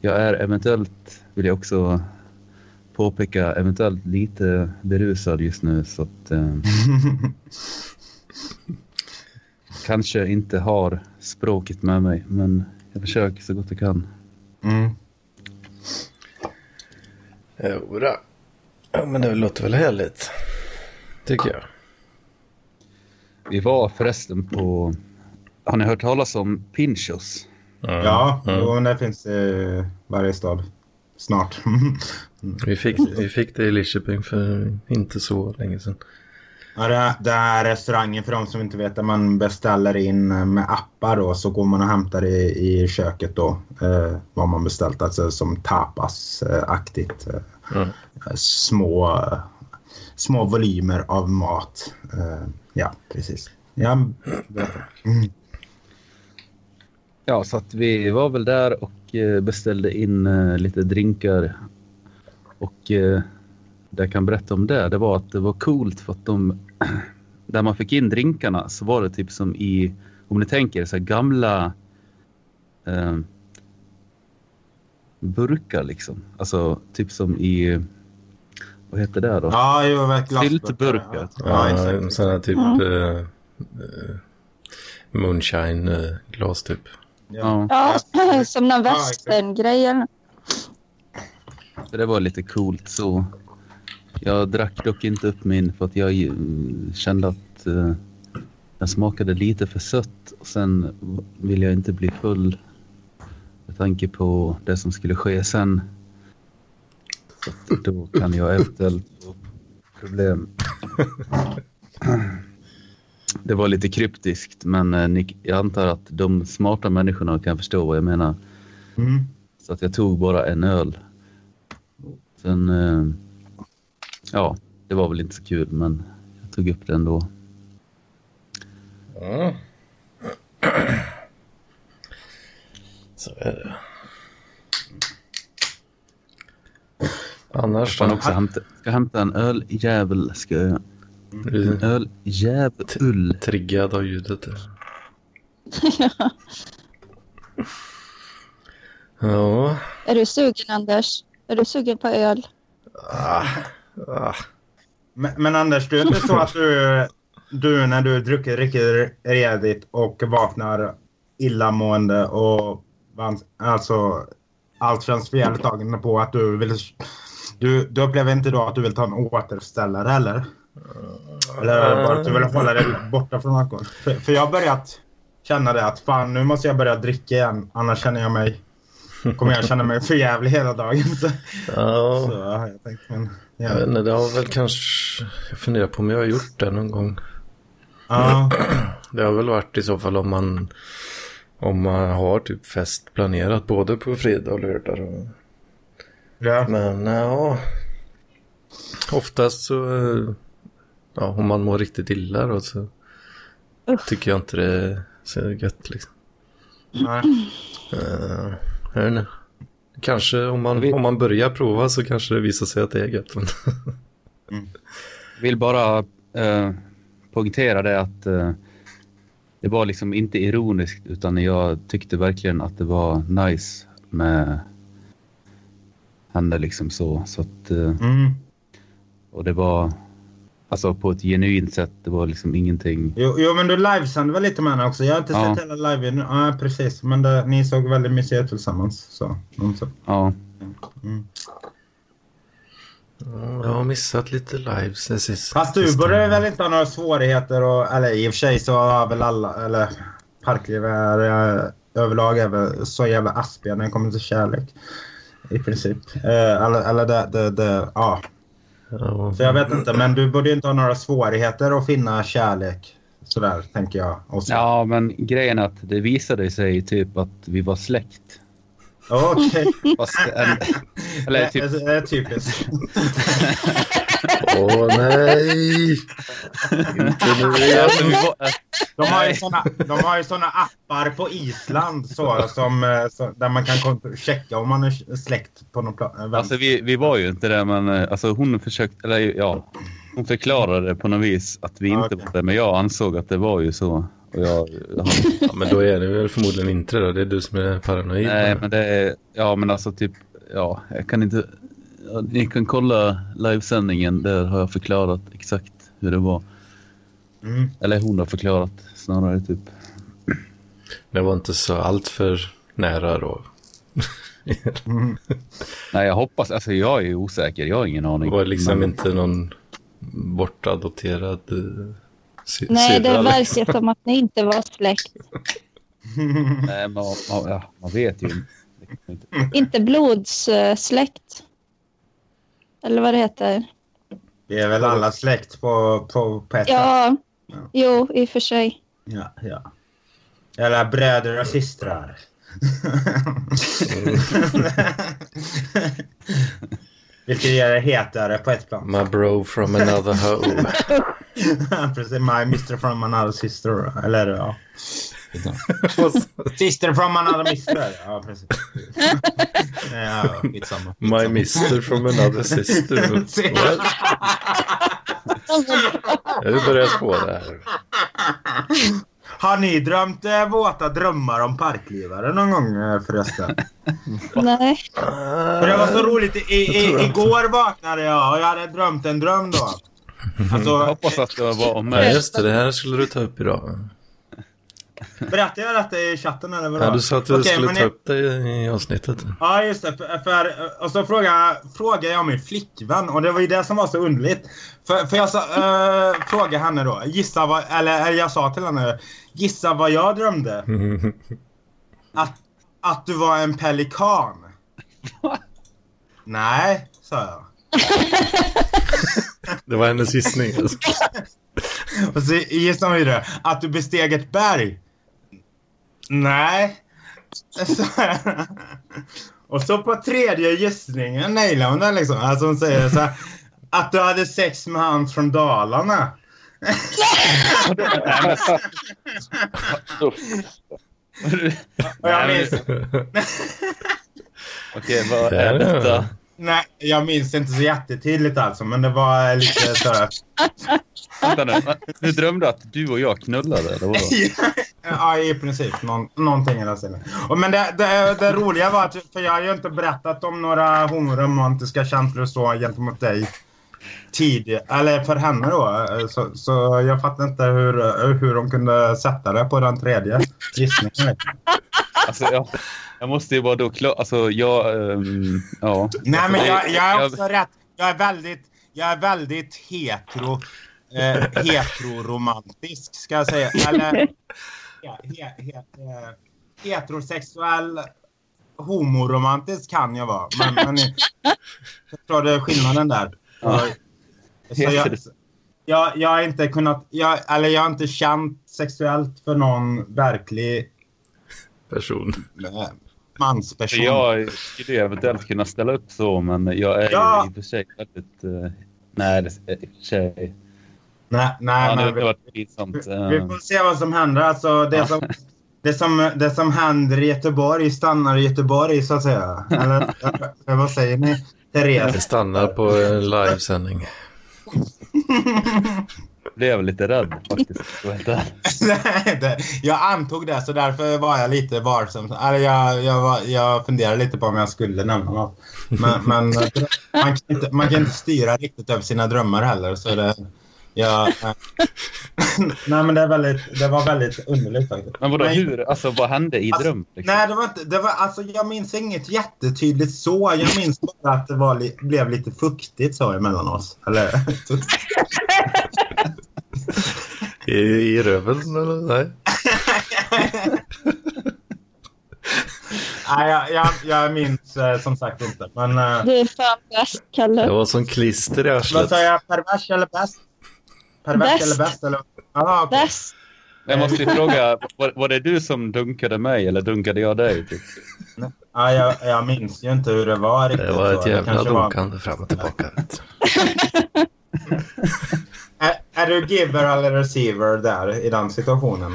Speaker 5: jag är eventuellt, vill jag också påpeka, eventuellt lite berusad just nu. Så att, eh, kanske inte har språket med mig, men jag försöker så gott jag kan.
Speaker 3: mm.
Speaker 1: Jodå. Ja, men det låter väl härligt. Tycker jag.
Speaker 5: Vi var förresten på... Har ni hört talas om Pinchos?
Speaker 3: Ja,
Speaker 1: Mm.
Speaker 3: Jo, men det finns i varje stad. Snart.
Speaker 1: Vi, fick, vi fick det i Lidköping för inte så länge sedan.
Speaker 3: Ja, det, det är restaurangen för de som inte vet där man beställer in eh, med appar då så går man och hämtar i, i köket då eh, vad man beställt, alltså som tapas-aktigt. Eh,
Speaker 1: Mm.
Speaker 3: små, eh, små volymer av mat. Eh, ja, precis. Ja. Mm.
Speaker 5: Ja, så att vi var väl där och eh, beställde in eh, lite drinkar. Och eh, det jag kan berätta om det, det var att det var coolt för att de... Där man fick in drinkarna så var det typ som i, om ni tänker så här gamla eh, burkar liksom. Alltså typ som i, vad heter det då?
Speaker 3: Ja, jo, vet.
Speaker 5: Syltburkar.
Speaker 3: Ja,
Speaker 1: Ja, sådana typ
Speaker 2: Mm.
Speaker 1: eh, moonshine-glas typ.
Speaker 3: Ja.
Speaker 2: Ja, som någon västerngrej
Speaker 5: det var lite coolt så. Jag drack dock inte upp min för att jag eh, kände att eh, den smakade lite för sött. Och sen vill jag inte bli full med tanke på det som skulle ske sen. Så då kan jag eventuellt få problem. Det var lite kryptiskt, men eh, jag antar att de smarta människorna kan förstå vad jag menar.
Speaker 3: Mm.
Speaker 5: Så att jag tog bara en öl. Sen, eh, ja, det var väl inte så kul, men jag tog upp det ändå.
Speaker 1: Mm. Så är det. Annars
Speaker 5: Jag
Speaker 1: då?
Speaker 5: också hämta, ska hämta en öljävel. Ska jag.
Speaker 1: Är du
Speaker 5: Öljävel.
Speaker 1: triggad av ljudet? där? Ja.
Speaker 2: Är du sugen Anders? Är du sugen på öl?
Speaker 1: Ah. Ah.
Speaker 3: Men, men Anders, du är inte så att du, du när du druckit riktigt rejält och vaknar illamående och alltså allt känns fel tagen på att du vill... Du, du upplever inte då att du vill ta en återställare eller? Eller bara att du vill hålla dig borta från alkohol? För, för jag har börjat känna det att fan nu måste jag börja dricka igen annars känner jag mig kommer jag känna mig för jävlig hela dagen. Så,
Speaker 1: Ja.
Speaker 3: så jag tänkt men...
Speaker 1: Jag vet
Speaker 3: Ja.
Speaker 1: inte, det har väl kanske... Jag funderar på om jag har gjort det någon gång.
Speaker 3: Ja.
Speaker 1: Det har väl varit i så fall om man... Om man har typ fest planerat både på fredag och lördag. Och...
Speaker 3: ja.
Speaker 1: Men ja... Oftast så... Ja, om man mår riktigt illa då så...
Speaker 2: Usch.
Speaker 1: Tycker jag inte det är så gött liksom.
Speaker 3: Nej.
Speaker 1: Uh, jag vet inte. Kanske om man,
Speaker 5: Vi-
Speaker 1: om man börjar prova så kanske det visar sig att det är gött. Men...
Speaker 5: vill bara eh, poängtera det att eh, det var liksom inte ironiskt utan jag tyckte verkligen att det var nice med henne liksom så. så att, eh,
Speaker 3: Mm.
Speaker 5: och det var alltså på ett genuint sätt. Det var liksom ingenting.
Speaker 3: Jo, jo, men du livesände väl lite med henne också? Jag har inte
Speaker 5: Ja.
Speaker 3: sett hela live nu. Ja, precis. Men det, ni såg väldigt mysiga ut tillsammans. Så. Så.
Speaker 5: Ja,
Speaker 3: Mm.
Speaker 1: Ja, Jag har missat lite lives sen sist.
Speaker 3: Fast du borde väl inte ha några svårigheter och, eller i och för sig så har väl alla, eller parkliv är eh, överlag är väl så jävla aspiga när det kommer till kärlek. I princip. Eh, eller eller det, det, det, ja.
Speaker 1: Ja,
Speaker 3: Så jag vet inte, men du borde ju inte ha några svårigheter att finna kärlek. Sådär, tänker jag. Och så.
Speaker 5: ja men grejen är att det visade sig typ att vi var släkt.
Speaker 3: Okej.
Speaker 5: En, eller typ,
Speaker 3: Det är typiskt.
Speaker 1: Åh nej! Inte nu
Speaker 5: Ja,
Speaker 1: igen.
Speaker 3: De har, ju såna, de har ju såna appar på Island så, som, eh, så, där man kan checka om man är släkt på någon plan.
Speaker 5: Alltså vi, vi var ju inte det, men eh, alltså hon försökte, eller ja, hon förklarade på något vis att vi inte
Speaker 3: Okej.
Speaker 5: var det, men jag ansåg att det var ju så. Och jag, jag,
Speaker 1: Ja, men då är det väl förmodligen inte då. Det är du som är paranoid.
Speaker 5: nej, men det är, ja men alltså typ, ja, jag kan inte, ja, ni kan kolla livesändningen, där har jag förklarat exakt hur det var.
Speaker 3: Mm.
Speaker 5: Eller hon har förklarat snarare typ.
Speaker 1: Det var inte så allt för nära då.
Speaker 3: Mm.
Speaker 5: Nej, jag hoppas, alltså jag är ju osäker, jag har ingen
Speaker 1: Det
Speaker 5: aning.
Speaker 1: var liksom
Speaker 5: Men-
Speaker 1: inte någon bortadopterad uh, sy-
Speaker 2: Nej, det
Speaker 1: syrra, liksom.
Speaker 2: verkar som att ni inte var släkt.
Speaker 5: Nej, man, man, ja, man vet ju inte.
Speaker 2: Inte blodssläkt. Eller vad det heter.
Speaker 3: Vi är väl alla släkt på, på, på ett.
Speaker 2: Ja,
Speaker 3: Ja.
Speaker 2: jo, i och för sig.
Speaker 3: Ja, ja. Eller bröder och systrar. Vilket gör det hetare på ett plan.
Speaker 1: My bro from another hoe.
Speaker 3: Precis, my Mr from another sister. Eller ja. Sister from another mister. Ja, precis. ja, skitsamma.
Speaker 1: My mister from another sister. What? Jag vill börja spåra här.
Speaker 3: Har ni drömt eh, våta drömmar om parklivare någon gång eh, förresten?
Speaker 2: Nej.
Speaker 3: För det var så roligt. I, i,
Speaker 1: Jag
Speaker 3: igår vaknade jag och jag hade drömt en dröm då.
Speaker 5: Jag
Speaker 3: Alltså,
Speaker 5: hoppas att det var
Speaker 1: Nej,
Speaker 5: med.
Speaker 1: just det. Det här skulle du ta upp idag.
Speaker 3: Berättade jag detta i chatten eller vadå?
Speaker 1: Ja, du sa att du
Speaker 3: Okej,
Speaker 1: skulle ta upp det i avsnittet.
Speaker 3: Ja, just det. För, för, och så frågade, frågade jag min flickvän och det var ju det som var så underligt. För, för jag sa, äh, frågade henne då, gissa vad, eller, jag sa till henne, gissa vad jag drömde. Att, att du var en pelikan. Nej, sa jag.
Speaker 1: Det var hennes gissning. Alltså.
Speaker 3: Och så gissade hon vidare, att du besteg ett berg. Nej. Så- Och så på tredje gissningen nailade hon den liksom. Alltså hon säger så här, att du hade sex med han från Dalarna. Och jag minns,
Speaker 5: Okej, vad är- detta?
Speaker 3: Nej, jag minns inte så jättetydligt alltså, men det var lite sådär.
Speaker 5: Vänta nu. Du drömde att du och jag knullade, eller vadå?
Speaker 3: ja, i princip. Någon, någonting i den stilen. Men det, det, det roliga var att, för jag har ju inte berättat om några homoromantiska känslor så gentemot dig tidigare, eller för henne då. Så, så jag fattar inte hur, hur de kunde sätta det på den tredje gissningen.
Speaker 5: Alltså, jag, jag måste ju bara då klara... Alltså, jag... ehm, ja.
Speaker 3: Nej, men jag, jag är också rätt. Jag är väldigt, jag är väldigt hetero, eh, heteroromantisk, ska jag säga. Eller he, he, he, eh, heterosexuell homoromantisk kan jag vara. Men, men förstår du skillnaden där?
Speaker 5: Ja.
Speaker 3: Så jag, jag, jag har inte kunnat, jag, eller jag har inte känt sexuellt för någon verklig
Speaker 1: Person.
Speaker 3: Mansperson.
Speaker 5: Jag skulle eventuellt kunna ställa upp så, men jag är
Speaker 3: Ja.
Speaker 5: i och för sig väldigt... eh, nej, det är i och för sig...
Speaker 3: Nej, nej,
Speaker 5: Ja,
Speaker 3: men
Speaker 5: det
Speaker 3: vi-
Speaker 5: varit pinsamt. eh.
Speaker 3: Vi får se vad som händer. Alltså, det,
Speaker 5: Ja.
Speaker 3: som, det, som, det som händer i Göteborg stannar i Göteborg, så att säga. Eller, eller vad säger ni?
Speaker 1: Det
Speaker 3: Therese?
Speaker 1: stannar på en livesändning.
Speaker 5: blev lite rädd faktiskt.
Speaker 3: Nej, det, jag antog det, så därför var jag lite varsam. Eller jag, jag, var, jag funderade lite på om jag skulle nämna något. Men, men man, kan inte, man kan inte styra riktigt över sina drömmar heller. Så det, jag, nej, men det, är väldigt, det var väldigt underligt faktiskt.
Speaker 5: Men vadå, hur? Alltså vad hände i
Speaker 3: Alltså,
Speaker 5: dröm? Liksom?
Speaker 3: Nej, det var inte... Det var, alltså, jag minns inget jättetydligt så. Jag minns bara att det var blev lite fuktigt så emellan oss. Eller...
Speaker 1: I, i röven eller? Nej.
Speaker 3: Nej, jag, jag, jag minns eh, som sagt inte. Men eh,
Speaker 2: Du är fan bäst, Kalle.
Speaker 1: Det var som klister i
Speaker 3: vad
Speaker 1: arslet.
Speaker 3: sa jag? Pervers eller bäst? Pervers
Speaker 2: Bäst.
Speaker 3: eller bäst? Eller? Aha, okej.
Speaker 2: Bäst.
Speaker 5: Jag måste ju fråga, var, var det du som dunkade mig eller dunkade jag dig? Typ?
Speaker 3: ja, jag, jag minns ju inte hur det var riktigt.
Speaker 1: Det var
Speaker 3: så.
Speaker 1: ett jävla
Speaker 3: kanske var-
Speaker 1: dunkande fram och tillbaka. vet du.
Speaker 3: Är, är du giver eller receiver där i den situationen?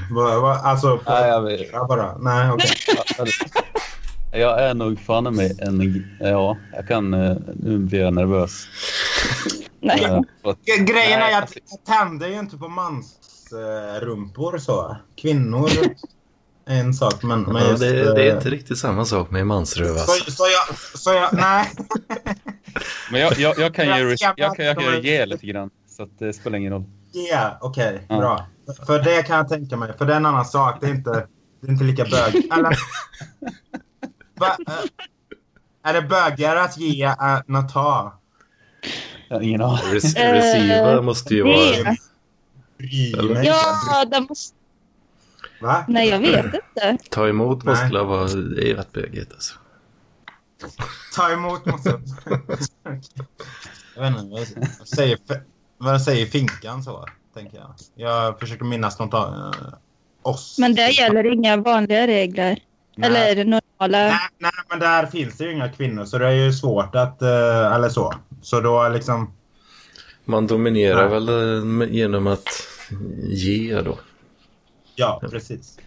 Speaker 3: Alltså, på,
Speaker 5: Nej, jag vet.
Speaker 3: ja, bara. Nej, okej.
Speaker 5: Jag är nog fan mig en... Ja, jag kan... eh, Nu blir jag nervös.
Speaker 2: Nej.
Speaker 5: Eh,
Speaker 3: Grejen är att jag tänder ju inte på mansrumpor så. Kvinnor en sak, men, men
Speaker 1: Ja,
Speaker 3: just...
Speaker 1: det, det är
Speaker 3: eh,
Speaker 1: inte riktigt samma sak med mansröv
Speaker 3: så, så, jag, så jag... Nej.
Speaker 5: Men jag, jag, jag kan ju
Speaker 3: Jag
Speaker 5: kan, jag kan ge lite grann. Så att det spelar ingen roll.
Speaker 3: Ja, okej.
Speaker 5: Ja.
Speaker 3: Bra. För det kan jag tänka mig. För det är en annan sak. Det är inte, det är inte lika bög. Eller... Va, eh, är det bögigare att ge än att ta?
Speaker 5: Ingen aning.
Speaker 1: Rec-
Speaker 2: Eh,
Speaker 1: receiver måste ju
Speaker 2: det
Speaker 1: vara...
Speaker 2: Ja, det måste...
Speaker 3: Va?
Speaker 2: Nej, jag vet inte.
Speaker 1: Ta emot måste
Speaker 3: Nej.
Speaker 1: väl vara... Det är rätt bögigt alltså.
Speaker 3: Ta emot måste... jag vet inte. Vad säger, vad säger finkan så? Tänker jag. Jag försöker minnas något av eh, oss.
Speaker 2: Men det gäller inga vanliga regler.
Speaker 3: Nej.
Speaker 2: Eller normala.
Speaker 3: Nej, nej, men där finns det ju inga kvinnor så det är ju svårt att... eh, eller så. Så då liksom...
Speaker 1: Man dominerar
Speaker 3: Nej.
Speaker 1: väl eh, genom att ge då.
Speaker 3: Ja, precis.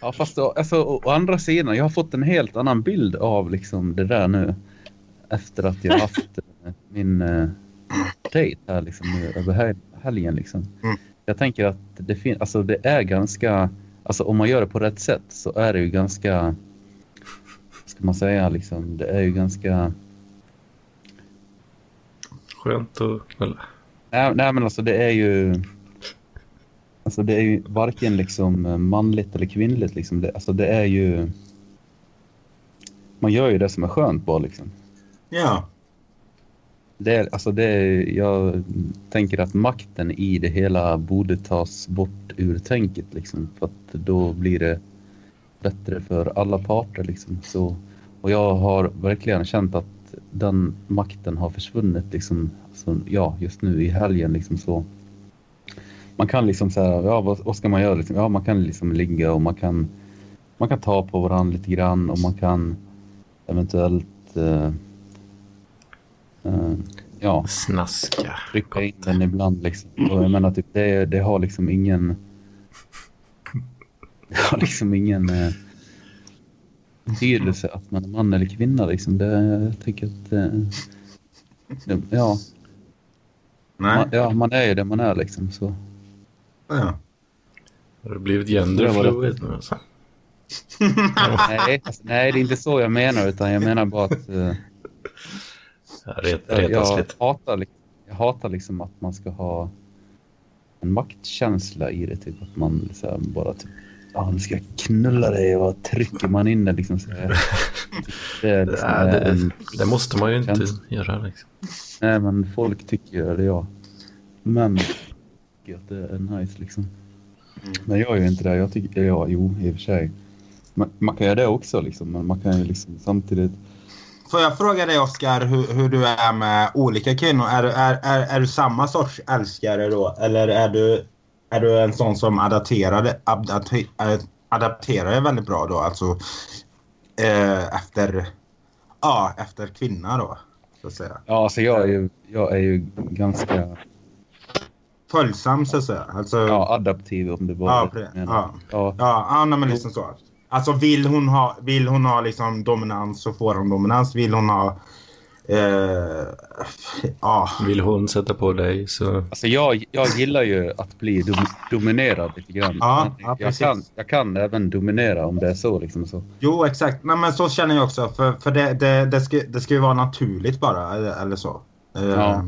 Speaker 5: Ja, fast å, alltså, å, å andra sidan, jag har fått en helt annan bild av liksom, det där nu. Efter att jag har haft eh, min eh, dejt här liksom, nu, över hel- helgen. Liksom.
Speaker 3: Mm.
Speaker 5: Jag tänker att det, fin- alltså, det är ganska... Alltså, om man gör det på rätt sätt så är det ju ganska... vad Ska man säga liksom, det är ju ganska...
Speaker 1: Skönt att knulla.
Speaker 5: Nej, nej men alltså det är ju... Alltså det är ju varken liksom eh, manligt eller kvinnligt. Liksom. Det, alltså det är ju... Man gör ju det som är skönt bara liksom.
Speaker 3: Ja.
Speaker 5: Det är, alltså det är, jag tänker att makten i det hela borde tas bort ur tänket liksom. För att då blir det bättre för alla parter liksom. Så, och jag har verkligen känt att den makten har försvunnit liksom. Alltså, ja, just nu i helgen liksom så. Man kan liksom säga, ja vad, vad ska man göra liksom? Ja, man kan liksom ligga och man kan, man kan ta på varandra lite grann och man kan eventuellt eh, eh, ja,
Speaker 1: Snaska.
Speaker 5: trycka in den ibland liksom. Och jag menar typ det, det har liksom ingen det har liksom ingen eh, betydelse att man är man eller kvinna liksom. Det, jag tycker att eh, ja,
Speaker 3: Nej.
Speaker 5: man, ja, man är ju det man är liksom så.
Speaker 3: Ja.
Speaker 1: Har det blivit
Speaker 5: Det var
Speaker 1: genderfluid nu alltså?
Speaker 5: Nej, alltså, nej, det är inte så jag menar utan jag menar bara att eh,
Speaker 1: Jag ret,
Speaker 5: jag,
Speaker 1: lite.
Speaker 5: hatar, liksom- jag hatar liksom att man ska ha en maktkänsla i det. Typ att man här, bara typ, ja nu ska jag knulla dig och trycker man in det liksom. Så här. Det, är liksom,
Speaker 1: det,
Speaker 5: en,
Speaker 1: det måste man ju inte
Speaker 5: Känns-
Speaker 1: göra liksom.
Speaker 5: nej men folk tycker ju, eller ja, men tycker att det är nice liksom. Men jag gör ju inte det. Jag tycker, ja jo i och för sig. Man, man kan göra det också liksom, men man kan ju liksom samtidigt
Speaker 3: Får jag fråga dig Oskar hur, hur du är med olika kvinnor? Är, du- är, är, är du samma sorts älskare då? Eller är du, är du en sån som adapterar, adapter, adapterar dig väldigt bra då? Alltså eh, efter, ja, efter kvinna då? Så att säga.
Speaker 5: Ja, alltså jag är ju, jag är ju ganska
Speaker 3: Följsam så att säga. Alltså,
Speaker 5: ja, adaptiv om det var
Speaker 3: Ja,
Speaker 5: det
Speaker 3: pre-
Speaker 5: du menar.
Speaker 3: ja.
Speaker 5: ja.
Speaker 3: Ja, ja nej, men liksom så. Alltså vill hon ha, vill hon ha liksom dominans så får hon dominans. Vill hon ha... Eh, ja.
Speaker 1: Vill hon sätta på dig så...
Speaker 5: Alltså jag, jag gillar ju att bli dom, dominerad lite grann.
Speaker 3: Ja, ja,
Speaker 5: jag,
Speaker 3: precis.
Speaker 5: kan, jag kan även dominera om det är så. Liksom så.
Speaker 3: Jo, exakt. Nej, men så känner jag också. För, för det, det, det, ska, det ska ju vara naturligt bara. Eller, eller så. Eh,
Speaker 5: Ja.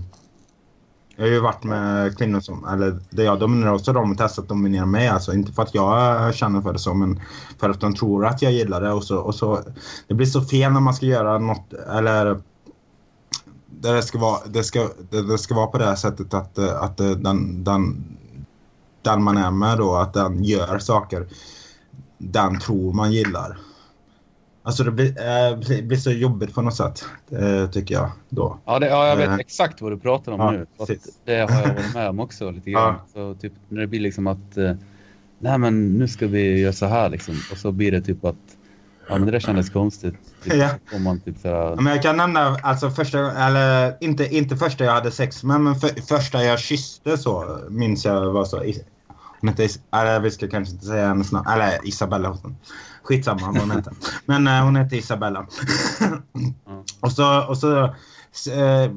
Speaker 3: Jag har ju varit med kvinnor som... Eller där jag dominerar också de och testat att dominera mig. Alltså inte för att jag känner för det så men för att de tror att jag gillar det. Och så, och så, det blir så fel när man ska göra något eller där det ska vara, det ska, det, det ska vara på det här sättet att, att den, den, den man är med då, att den gör saker den tror man gillar. Alltså det blir, eh, blir- så jobbigt på något sätt, eh, tycker jag då.
Speaker 5: Ja, det, ja, jag vet
Speaker 3: Eh.
Speaker 5: exakt vad du pratar om
Speaker 3: Ja,
Speaker 5: nu. Det har jag varit med om också lite grann. Så typ när det blir liksom att nej men nu ska vi göra så här liksom. Och så blir det typ att ja men det där kändes konstigt. Typ,
Speaker 3: Ja.
Speaker 5: Om man typ så här,
Speaker 3: Ja, Men jag kan nämna, alltså första, eller inte, inte första jag hade sex med, men för, första jag kysste så minns jag var så. Hon hette, eller vi ska kanske inte säga hennes namn, eller Isabella hette hon. Skitsamma vad hon hette. Men eh, hon hette Isabella. och så, och så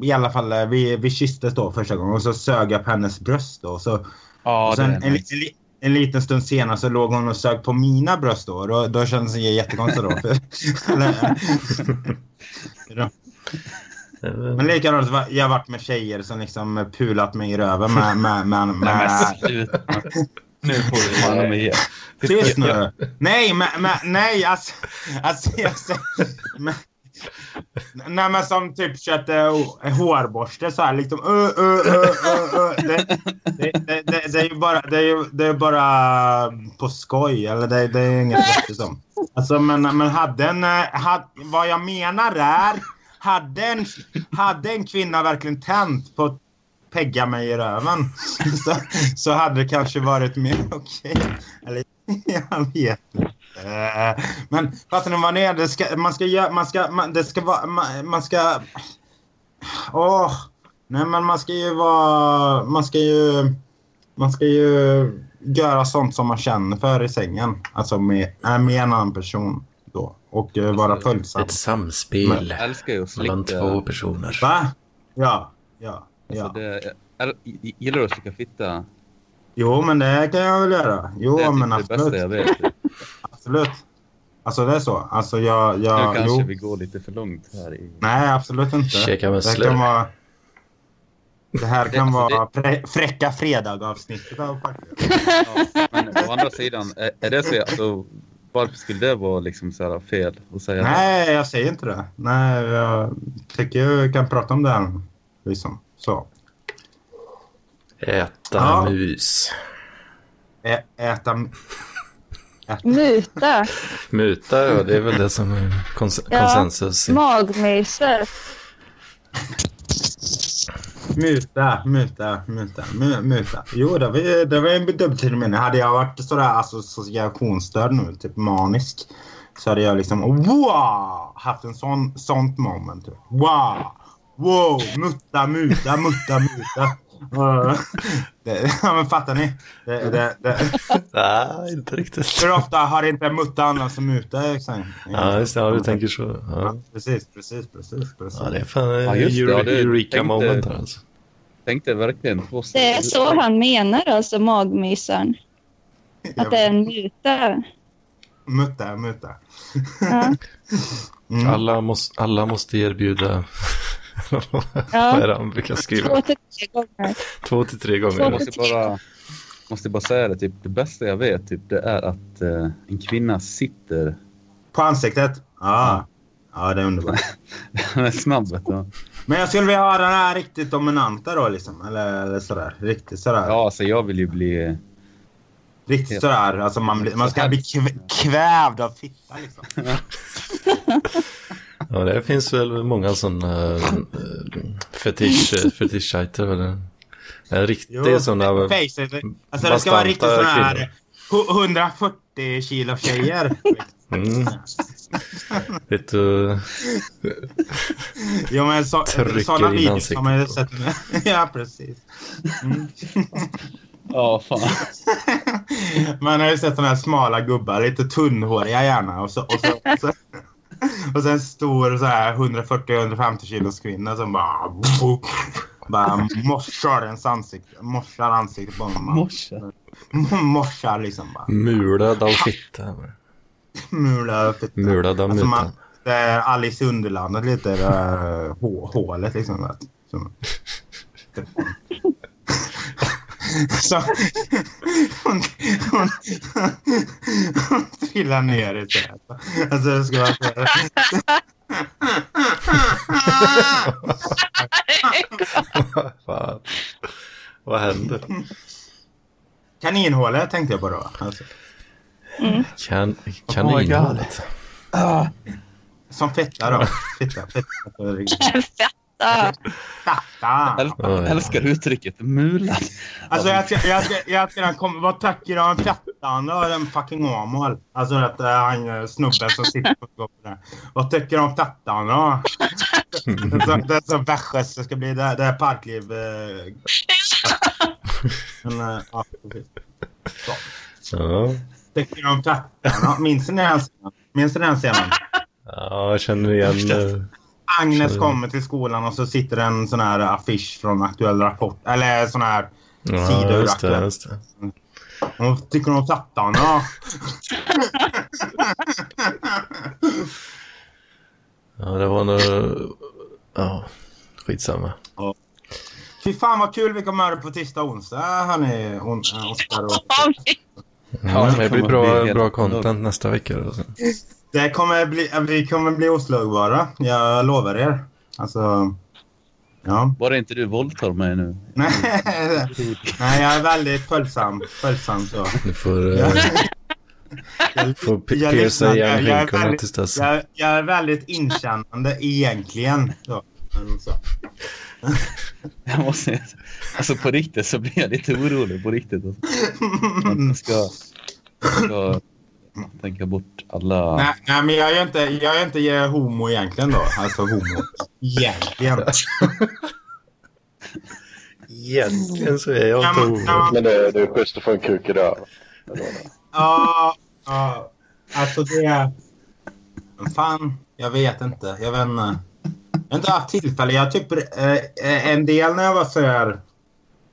Speaker 3: i alla fall, vi, vi kysstes då första gången och så sög jag på hennes bröst då. Och så,
Speaker 5: ja
Speaker 3: och sen en,
Speaker 5: nice.
Speaker 3: en, en liten stund senare så låg hon och sög på mina bröst då. Då, då kändes det jättekonstigt då. Ja. Men likadant, jag har varit med tjejer som liksom pulat mig i röven med... med, med,
Speaker 5: Nej,
Speaker 3: med
Speaker 5: men sluta. Nu får du fan med.
Speaker 3: Tyst nu! Nej, men, men nej, alltså... alltså jag, säger- men, nej, men som typ köpte hårborste så här liksom... Uh, uh, uh. Det, det, det, det, det är ju bara, det är ju, det är bara på skoj, eller det, det är inget vettigt som. Alltså, men, men hade en... eh, Had, vad jag menar är... Hade en, hade en kvinna verkligen tänt på att pegga mig i röven så, så hade det kanske varit mer okej. Eller jag vet inte. Men fattar ni vad det är? Det ska, man ska göra... Man ska... Man, det ska vara... Man, man ska... Åh! nej men man ska ju vara... Man ska ju... Man ska ju göra sånt som man känner för i sängen. Alltså med, med en annan person då. Och eh, vara följsam.
Speaker 1: Ett samspel
Speaker 5: Jag älskar ju att
Speaker 1: mellan två personer.
Speaker 3: Va? Ja. Ja.
Speaker 5: Alltså
Speaker 3: ja.
Speaker 5: det, är, gillar du att slicka fitta?
Speaker 3: Jo, men det kan jag väl göra. Jo,
Speaker 5: det är typ
Speaker 3: men
Speaker 5: det bästa jag
Speaker 3: absolut.
Speaker 5: vet.
Speaker 3: Absolut. Alltså det är så. Alltså jag... jag
Speaker 5: nu kanske
Speaker 3: jo.
Speaker 5: vi går lite för långt här. I...
Speaker 3: Nej, absolut inte.
Speaker 1: Käka
Speaker 3: det
Speaker 1: musslor.
Speaker 3: kan vara... Det här kan
Speaker 5: Det-
Speaker 3: vara frä, fräcka fredag-avsnittet av Parklöv.
Speaker 5: Ja, men å andra sidan, är, är det så, alltså, varför skulle det vara liksom så här fel att säga det?
Speaker 3: Nej, jag säger inte det. Nej, jag tycker vi kan prata om det här. Liksom. Så.
Speaker 1: Äta
Speaker 3: Ja.
Speaker 1: mus.
Speaker 3: Ä, äta...
Speaker 2: Muta.
Speaker 1: Muta, ja, det är väl det som är kons-
Speaker 2: Ja.
Speaker 1: konsensus.
Speaker 2: Magmyser.
Speaker 3: Muta, muta, muta, muta. Jo, det var, det var en dubbeltermin. Hade jag varit sådär alltså, associationsstörd nu, typ manisk, så hade jag liksom wow, haft en sån sånt moment. Typ. Wow, wow, mutta, muta, mutta, muta. Det, ja, men fattar ni? Det, det, det.
Speaker 1: Nej, inte riktigt.
Speaker 3: Hur ofta har inte mutta använts som muta? Liksom?
Speaker 1: Ja, just det. Ja, du tänker så. Ja,
Speaker 3: Ja, precis, precis, precis. precis.
Speaker 1: ja det är fan
Speaker 5: Ja,
Speaker 1: ja,
Speaker 5: just det. Ja, det
Speaker 1: Eureka
Speaker 5: tänkte-
Speaker 1: moment här alltså.
Speaker 5: Tänkte verkligen på
Speaker 2: Det är så han menar alltså, magmysaren. Att det är en muta.
Speaker 3: Mutta, mutta.
Speaker 2: Ja.
Speaker 3: Mm.
Speaker 1: Alla, måste, alla måste erbjuda... Vad är
Speaker 2: Ja.
Speaker 1: det han brukar skriva?
Speaker 2: Två till tre gånger.
Speaker 1: Två till tre gånger.
Speaker 5: Jag måste bara, måste bara säga det, typ, det bästa jag vet typ, det är att eh, en kvinna sitter
Speaker 3: På ansiktet? Ja. Ja, det är underbart.
Speaker 5: Han är snabb vet du.
Speaker 3: Men jag skulle vilja ha den här riktigt dominanta då liksom. Eller, eller sådär. Riktigt sådär.
Speaker 5: Ja, alltså jag vill ju bli...
Speaker 3: Riktigt sådär. Alltså man, blir, man ska bli kv- kvävd av fitta liksom.
Speaker 1: Ja, det finns väl många sådana äh, fetisch, fetischsajter. Eller? En riktig sådana...
Speaker 3: Facet. Alltså det ska vara riktigt sådana här
Speaker 1: kvinnor.
Speaker 3: hu- 140 kilo tjejer.
Speaker 1: Mm. Vet du,
Speaker 3: Jo men så, sådana videos har man ju sett. Ja precis. Mm.
Speaker 5: Ja, fan.
Speaker 3: Man har ju sett sådana här smala gubbar, lite tunnhåriga gärna. Och så, och så, och så, och så en stor så här 140-150 kilos kvinna som bara... Bara morsar ens ansikte. Morsar ansiktet på honom.
Speaker 5: Morse.
Speaker 3: Morsar liksom bara.
Speaker 1: mulad av fitta.
Speaker 3: Mula fitta.
Speaker 1: Mulad av
Speaker 3: Alltså man, det är Alice i Underlandet lite. Det hå- hålet liksom. vet du. Så. Hon, hon, hon trillar ner i trädet. Alltså det ska vara så.
Speaker 1: Fan. Vad händer?
Speaker 3: Kaninhålet tänkte jag på då. Alltså,
Speaker 1: Kan, kaninhålet.
Speaker 3: som fetta då. Fitta, fitta.
Speaker 2: Fetta.
Speaker 3: Fitta.
Speaker 5: Äl-
Speaker 1: ja.
Speaker 5: älskar uttrycket mulad.
Speaker 3: Alltså jag ska, jag ska, jag ska kom, vad tycker du om fettan då? Den fucking Åmål. Alltså att uh, han eh, snubben som sitter på golvet. Vad tycker du om fettan då? Det är så- det är så västgötskt det ska bli. Det, är- det är parkliv. Eh, men, eh, ja, precis. Så. Tycker du om fettan? Ja, minns ni den scenen? Minns ni den scenen?
Speaker 1: ja, jag känner igen...
Speaker 3: Agnes
Speaker 1: Så-
Speaker 3: kommer till skolan och så sitter en sån här affisch från Aktuell Rapport. Eller sån här
Speaker 1: Ja,
Speaker 3: Sidor
Speaker 1: just det.
Speaker 3: aktuellt.
Speaker 1: Just det.
Speaker 3: Vad tycker om fettan då?
Speaker 1: Ja, det var nog... Ja, skitsamma.
Speaker 3: Fy fan vad kul vi kommer ha på tisdag och onsdag hörni. On, äh, Oskar och...
Speaker 1: Ja, det blir bra, bra content nästa vecka. Då. sen.
Speaker 3: Det kommer bli, vi kommer bli oslagbara. Jag lovar er. Alltså... Ja.
Speaker 5: Bara inte du våldtar mig nu.
Speaker 3: Nej, nej jag är väldigt följsam. Följsam så.
Speaker 1: Du får, eh,
Speaker 3: Jag, jag,
Speaker 1: får
Speaker 3: jag
Speaker 1: pierca igen
Speaker 3: väldigt-
Speaker 1: tills dess.
Speaker 3: jag, jag är väldigt inkännande egentligen. Så. Men så.
Speaker 5: Jag måste, alltså på riktigt så blir jag lite orolig på riktigt. Alltså. Jag ska, jag ska tänka bort alla...
Speaker 3: Nej, nej, men jag är inte, jag är inte homo egentligen då. Alltså homo. Egentligen.
Speaker 1: Egentligen så är jag
Speaker 3: Ja,
Speaker 1: inte
Speaker 3: men-
Speaker 1: homo.
Speaker 3: ja,
Speaker 4: Men det, det är schysst att få en kuk i röven.
Speaker 3: Ja, ja, alltså det... Fan, jag vet inte. Jag vet inte. Jag har inte haft tillfälle. Jag typ eh, en del när jag var så här...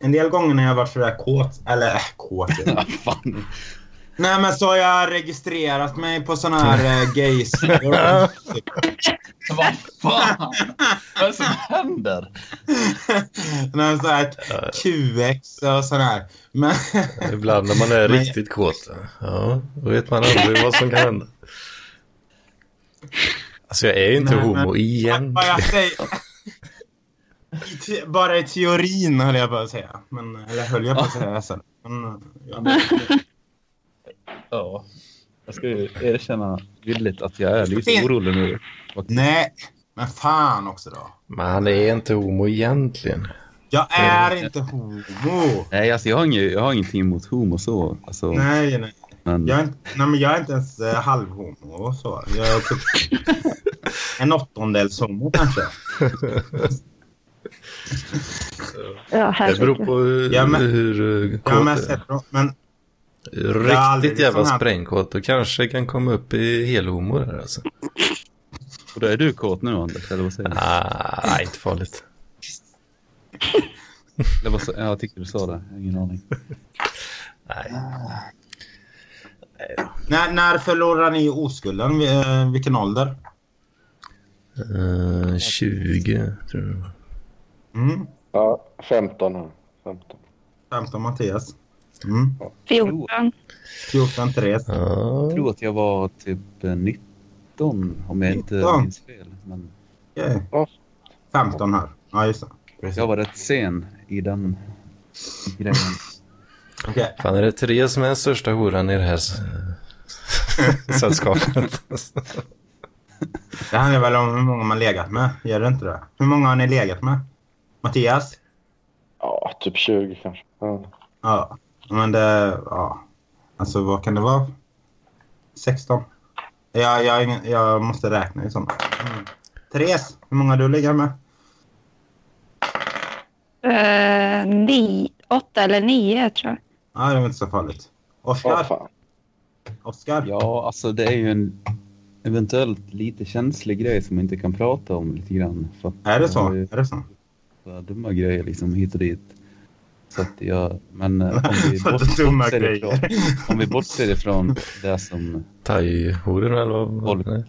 Speaker 3: En del gånger när jag var så där kåt. Eller äh, kåt.
Speaker 5: Ja, fan.
Speaker 3: Nej men så har jag registrerat mig på såna här eh, gays.
Speaker 5: Vad fan? Vad är det som händer?
Speaker 3: Nej, så här QX och sådär. Men...
Speaker 1: Ibland när man är
Speaker 3: Men-
Speaker 1: riktigt kåt. Ja, då vet man aldrig vad som kan hända. Alltså jag är ju inte
Speaker 3: Nej, men-
Speaker 1: homo igen.
Speaker 3: Vad jag säger... I te- Bara i teorin höll jag på att säga. Men, eller höll jag på att säga sen. Men, ja,
Speaker 5: Ja. Jag ska ju erkänna villigt att jag är lite orolig nu.
Speaker 3: nej, men fan också då.
Speaker 1: Men han är inte homo egentligen.
Speaker 3: Jag är inte homo.
Speaker 5: Nej, alltså jag har, inget, jag har ingenting emot homo så. Alltså,
Speaker 3: Nej, nej.
Speaker 5: men,
Speaker 3: Jag är, inte, nej, men jag är inte ens eh, halvhomo och så. Jag är typ en åttondels homo kanske.
Speaker 2: Ja,
Speaker 1: Det beror på hur,
Speaker 3: Ja, men-
Speaker 1: hur eh,
Speaker 3: Ja, men,
Speaker 1: Riktigt jävla
Speaker 3: liksom
Speaker 1: sprängkåt. Då kanske kan komma upp i helhomo där alltså.
Speaker 5: och då är du kåt nu Anders, eller vad säger du?
Speaker 1: Ah, nej, inte farligt.
Speaker 5: Eller vad, ja, jag tyckte du sa det, ingen aning.
Speaker 1: Nej.
Speaker 3: när, när förlorar ni oskulden? Eh, Vilken ålder?
Speaker 1: Uh, 20 tror jag.
Speaker 3: Mm.
Speaker 4: Ja, 15 här. 15.
Speaker 3: 15 Mattias. Mm.
Speaker 2: 14.
Speaker 3: 14 Therese.
Speaker 1: Ja.
Speaker 5: Jag tror att jag var typ eh, 19 om jag inte
Speaker 3: 19.
Speaker 5: minns fel. Men.
Speaker 4: Ja.
Speaker 3: 15 här. Ja, just det.
Speaker 5: jag var rätt sen i den grejen.
Speaker 3: Okej.
Speaker 1: Fan, är det Therese som är den största horan i det här sällskapet?
Speaker 3: Det handlar väl om hur många man legat med. Gör det inte det? Hur många har ni legat med? Mattias?
Speaker 4: Ja, typ 20 kanske. Ja.
Speaker 3: Ja. Men det... Ja. Alltså vad kan det vara? 16? Jag, jag, jag måste räkna i sådana. Mm. Therese, hur många du legat med?
Speaker 2: Uh, ni, åtta eller nio tror jag.
Speaker 3: Ja, det är inte så farligt. Oskar?
Speaker 4: fan.
Speaker 3: Oskar?
Speaker 5: Ja, alltså det är ju en eventuellt lite känslig grej som man inte kan prata om lite grann.
Speaker 3: Är det så? Är det så?
Speaker 5: så dumma grejer liksom hit och dit. Så att jag, men eh, om vi, bort, bortser ifrån, om vi bortser ifrån det som
Speaker 1: Thai-horor eller vad?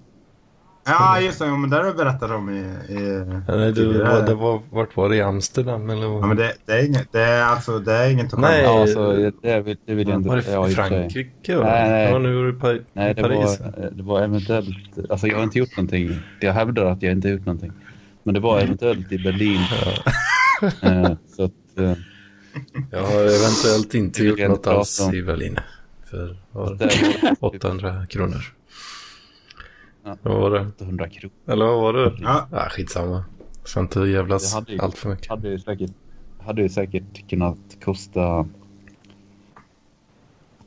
Speaker 3: Ja, just det. Ja, men det har du berättat om i... i
Speaker 1: Ja, Nej, du, var, det var, vart var det? I Amsterdam eller vad?
Speaker 3: Ja, men det, det är inget... Det är alltså... Det är inget att
Speaker 1: Nej.
Speaker 5: Ja, alltså, det, vill, det vill jag inte...
Speaker 1: Var det
Speaker 5: ja.
Speaker 1: Frankrike? Va?
Speaker 5: Nej, nej.
Speaker 1: Ja, nu var i Pa-
Speaker 5: Nej,
Speaker 1: i
Speaker 5: det
Speaker 1: Paris.
Speaker 5: var, det var eventuellt... Alltså jag har inte gjort någonting. Jag hävdar att jag inte har gjort någonting. Men det var eventuellt i Berlin. Eh, så att...
Speaker 1: Jag har eventuellt inte gjort något alls
Speaker 5: om.
Speaker 1: i Berlin. För vad
Speaker 5: det
Speaker 1: var det?
Speaker 5: var typ
Speaker 1: 800 kronor.
Speaker 5: Ja.
Speaker 1: Vad var det?
Speaker 5: 800 kronor.
Speaker 1: Eller vad var det?
Speaker 3: Ja.
Speaker 1: Ah, skitsamma. Ska inte jävlas
Speaker 5: hade ju-
Speaker 1: allt för mycket.
Speaker 5: Hade ju säkert, hade ju säkert kunnat kosta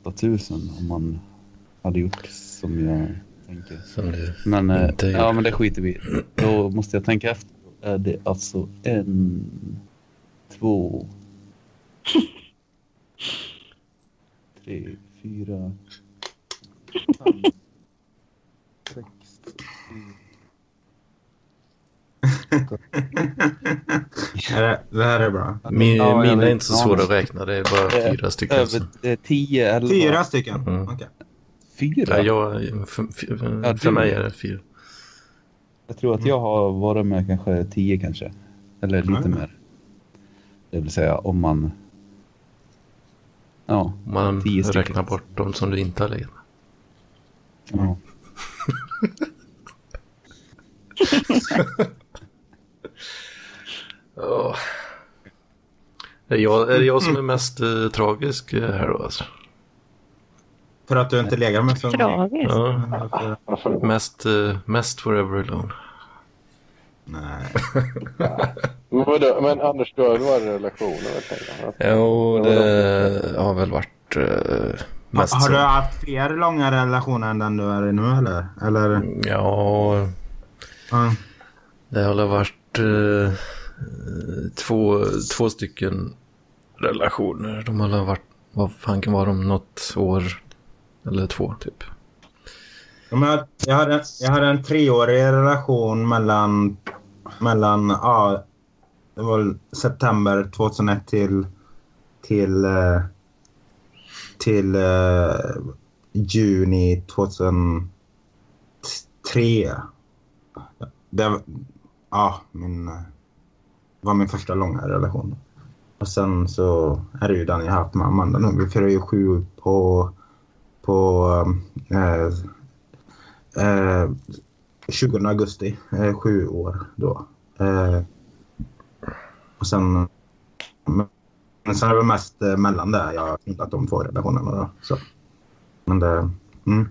Speaker 5: 8000 om man hade gjort som jag tänker.
Speaker 1: Som du
Speaker 5: Men,
Speaker 1: Inte
Speaker 5: ja, men det skiter vi. Då måste jag tänka efter. Är det alltså en, två, tre, fyra, fem, sex, sju,
Speaker 3: Är det, här är bra.
Speaker 1: Min,
Speaker 5: Ja,
Speaker 1: mina är inte så svåra att räkna. Det är bara
Speaker 5: Eh,
Speaker 1: fyra stycken.
Speaker 5: över
Speaker 1: så.
Speaker 5: eh, tio, elva.
Speaker 3: Fyra stycken?
Speaker 1: Mm.
Speaker 3: Okej.
Speaker 5: Fyra?
Speaker 1: Ja, jag, för, för,
Speaker 5: Ja,
Speaker 1: för mig är det fyra.
Speaker 5: Jag tror att jag har varit med kanske tio kanske. Eller lite
Speaker 3: Mm.
Speaker 5: mer. Det vill säga om man... Ja.
Speaker 1: Om man räknar bort de som du inte har legat med.
Speaker 5: ja.
Speaker 1: Åh. Är, det jag, är det jag som är mest eh, tragisk eh, här då alltså?
Speaker 3: För att du inte legat med så många?
Speaker 2: Tragiskt.
Speaker 1: Ja, mest, eh, mest forever alone.
Speaker 3: Nej.
Speaker 4: Men, vadå? men Anders, du har ju relationer väl? tänker jag?
Speaker 1: Jo, det har väl varit eh, mest
Speaker 3: Har
Speaker 1: så.
Speaker 3: du haft fler långa relationer än den du är i nu eller? Eller?
Speaker 1: Ja,
Speaker 3: Ja.
Speaker 1: det har väl varit eh, två, två stycken relationer. De har väl varit, vad fan kan vara de, något år eller två typ.
Speaker 3: Jag hade, jag, hade, hade, jag hade en treårig relation mellan, mellan ja, det var september 2001 till, till, eh, till uh, juni 2003. Det, ja, min... var min första långa relation. Och sen så är det ju den jag haft med Amanda nu. Vi firar ju sju på, på eh, eh, 20 augusti. Eh, sju år då. Eh, och sen... Men sen är det mest eh, mellan det jag har hittat de två relationerna då. Så. Men det... Mm.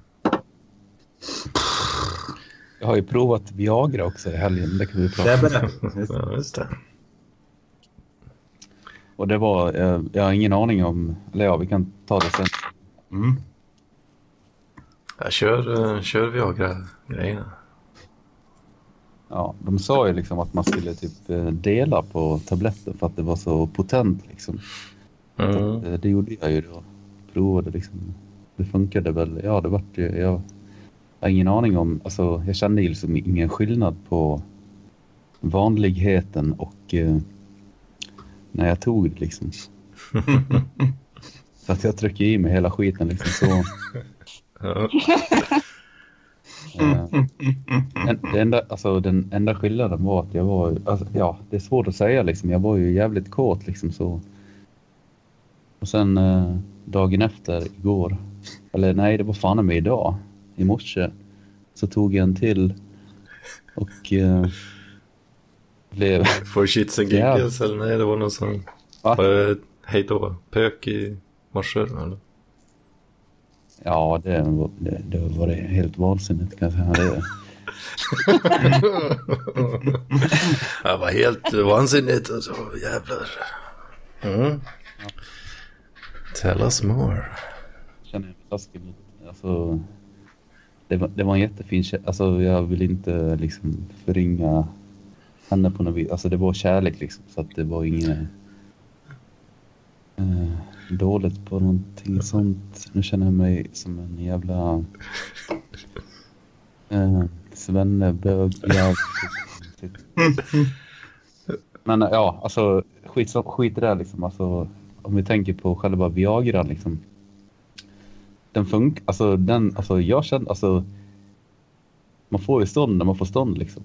Speaker 5: Jag har ju provat Viagra också i helgen. Det kan vi prata om.
Speaker 1: Ja, just det.
Speaker 5: Och det var, eh, jag har ingen aning om, eller ja, vi kan ta det sen.
Speaker 3: Mm.
Speaker 1: Jag kör, eh, kör Viagra-grejerna.
Speaker 5: Ja, de sa ju liksom att man skulle typ eh, dela på tabletten för att det var så potent liksom.
Speaker 1: Mm.
Speaker 5: Eh, Det gjorde jag ju då. Provade liksom. Det funkade väl. Ja, det vart ju. Jag har ingen aning om. Alltså, jag kände ju liksom ingen skillnad på vanligheten och eh, när jag tog det liksom. så att jag tryckte i mig hela skiten liksom så. Det enda, alltså, den enda skillnaden var att jag var, alltså, ja, det är svårt att säga liksom. Jag var ju jävligt kåt liksom så. Och sen eh, dagen efter igår, eller nej, det var fan med idag, i morse, så tog jag en till och eh, blev,
Speaker 1: For shits and giggles eller nej, det var någon sån...
Speaker 5: Va?
Speaker 1: Var det hej då? Pök i morse eller?
Speaker 5: Ja, det, var- det, det var det helt vansinnigt kan jag säga. Det,
Speaker 1: Jag var helt vansinnigt alltså, jävlar. Mm. Tell us more.
Speaker 5: känner jag mig taskig mot. Alltså, det, var, det var en jättefin kä- Alltså jag vill inte liksom förringa henne på något vis. Alltså det var kärlek liksom. Så att det var inget eh, dåligt på någonting sånt. Nu känner jag mig som en jävla eh, svennebög. Men ja, alltså skit, skit i det liksom. Alltså, om vi tänker på själva Viagra liksom. Den funkar, alltså den, alltså jag känner, alltså. Man får ju stånd när man får stånd liksom.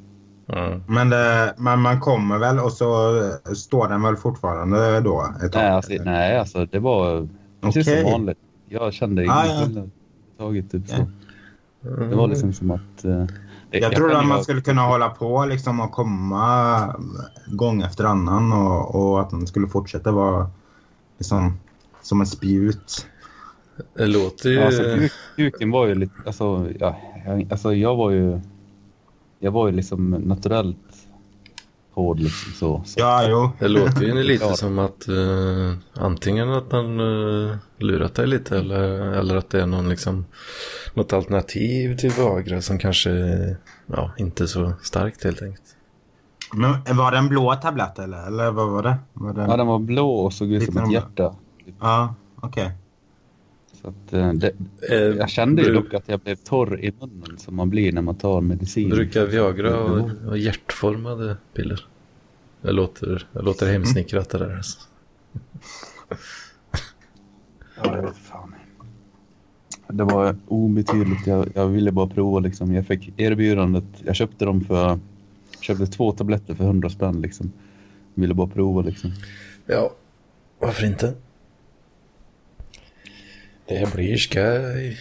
Speaker 1: Mm.
Speaker 3: Men, det, men man kommer väl och så står den väl fortfarande då ett?
Speaker 5: Nej, alltså, nej, alltså det var precis
Speaker 3: Okej.
Speaker 5: som vanligt. Jag kände ingen
Speaker 3: Ah, ja.
Speaker 5: skillnad typ så.
Speaker 1: Mm.
Speaker 5: Det var liksom som att... eh, det,
Speaker 3: Jag trodde att man skulle kunna hålla på liksom och komma gång efter annan och, och att man skulle fortsätta vara liksom, som en spjut.
Speaker 1: Det låter ju...
Speaker 5: Ja, Alltså, kuk, kuken var ju lite, alltså, ja, jag, alltså jag var ju, jag var ju liksom naturellt hård liksom så. så.
Speaker 3: Ja, jo.
Speaker 1: Det låter ju lite
Speaker 5: Ja.
Speaker 1: som att eh, antingen att man uh, lurat dig lite eller, eller att det är någon liksom något alternativ till Viagra som kanske ja, inte är så starkt helt enkelt.
Speaker 3: Men var det en blå tablett eller? Eller vad var det? Var det...
Speaker 5: Ja, den var blå och såg ut som ett hjärta.
Speaker 3: Ja, okej.
Speaker 5: Så att, eh, det,
Speaker 1: Eh,
Speaker 5: jag kände ju dock att jag blev torr i munnen som man blir när man tar medicin.
Speaker 1: Brukar Viagra
Speaker 5: Jo.
Speaker 1: ha, ha hjärtformade piller? Det låter, det låter hemsnickrat det där. Alltså.
Speaker 5: Ja, jag vet fan. Det var obetydligt. Jag, jag ville bara prova liksom. Jag fick erbjudandet. Jag köpte dem för... Köpte två tabletter för 100 spänn liksom. Ville bara prova liksom.
Speaker 1: Ja, varför inte? Det blir skoj.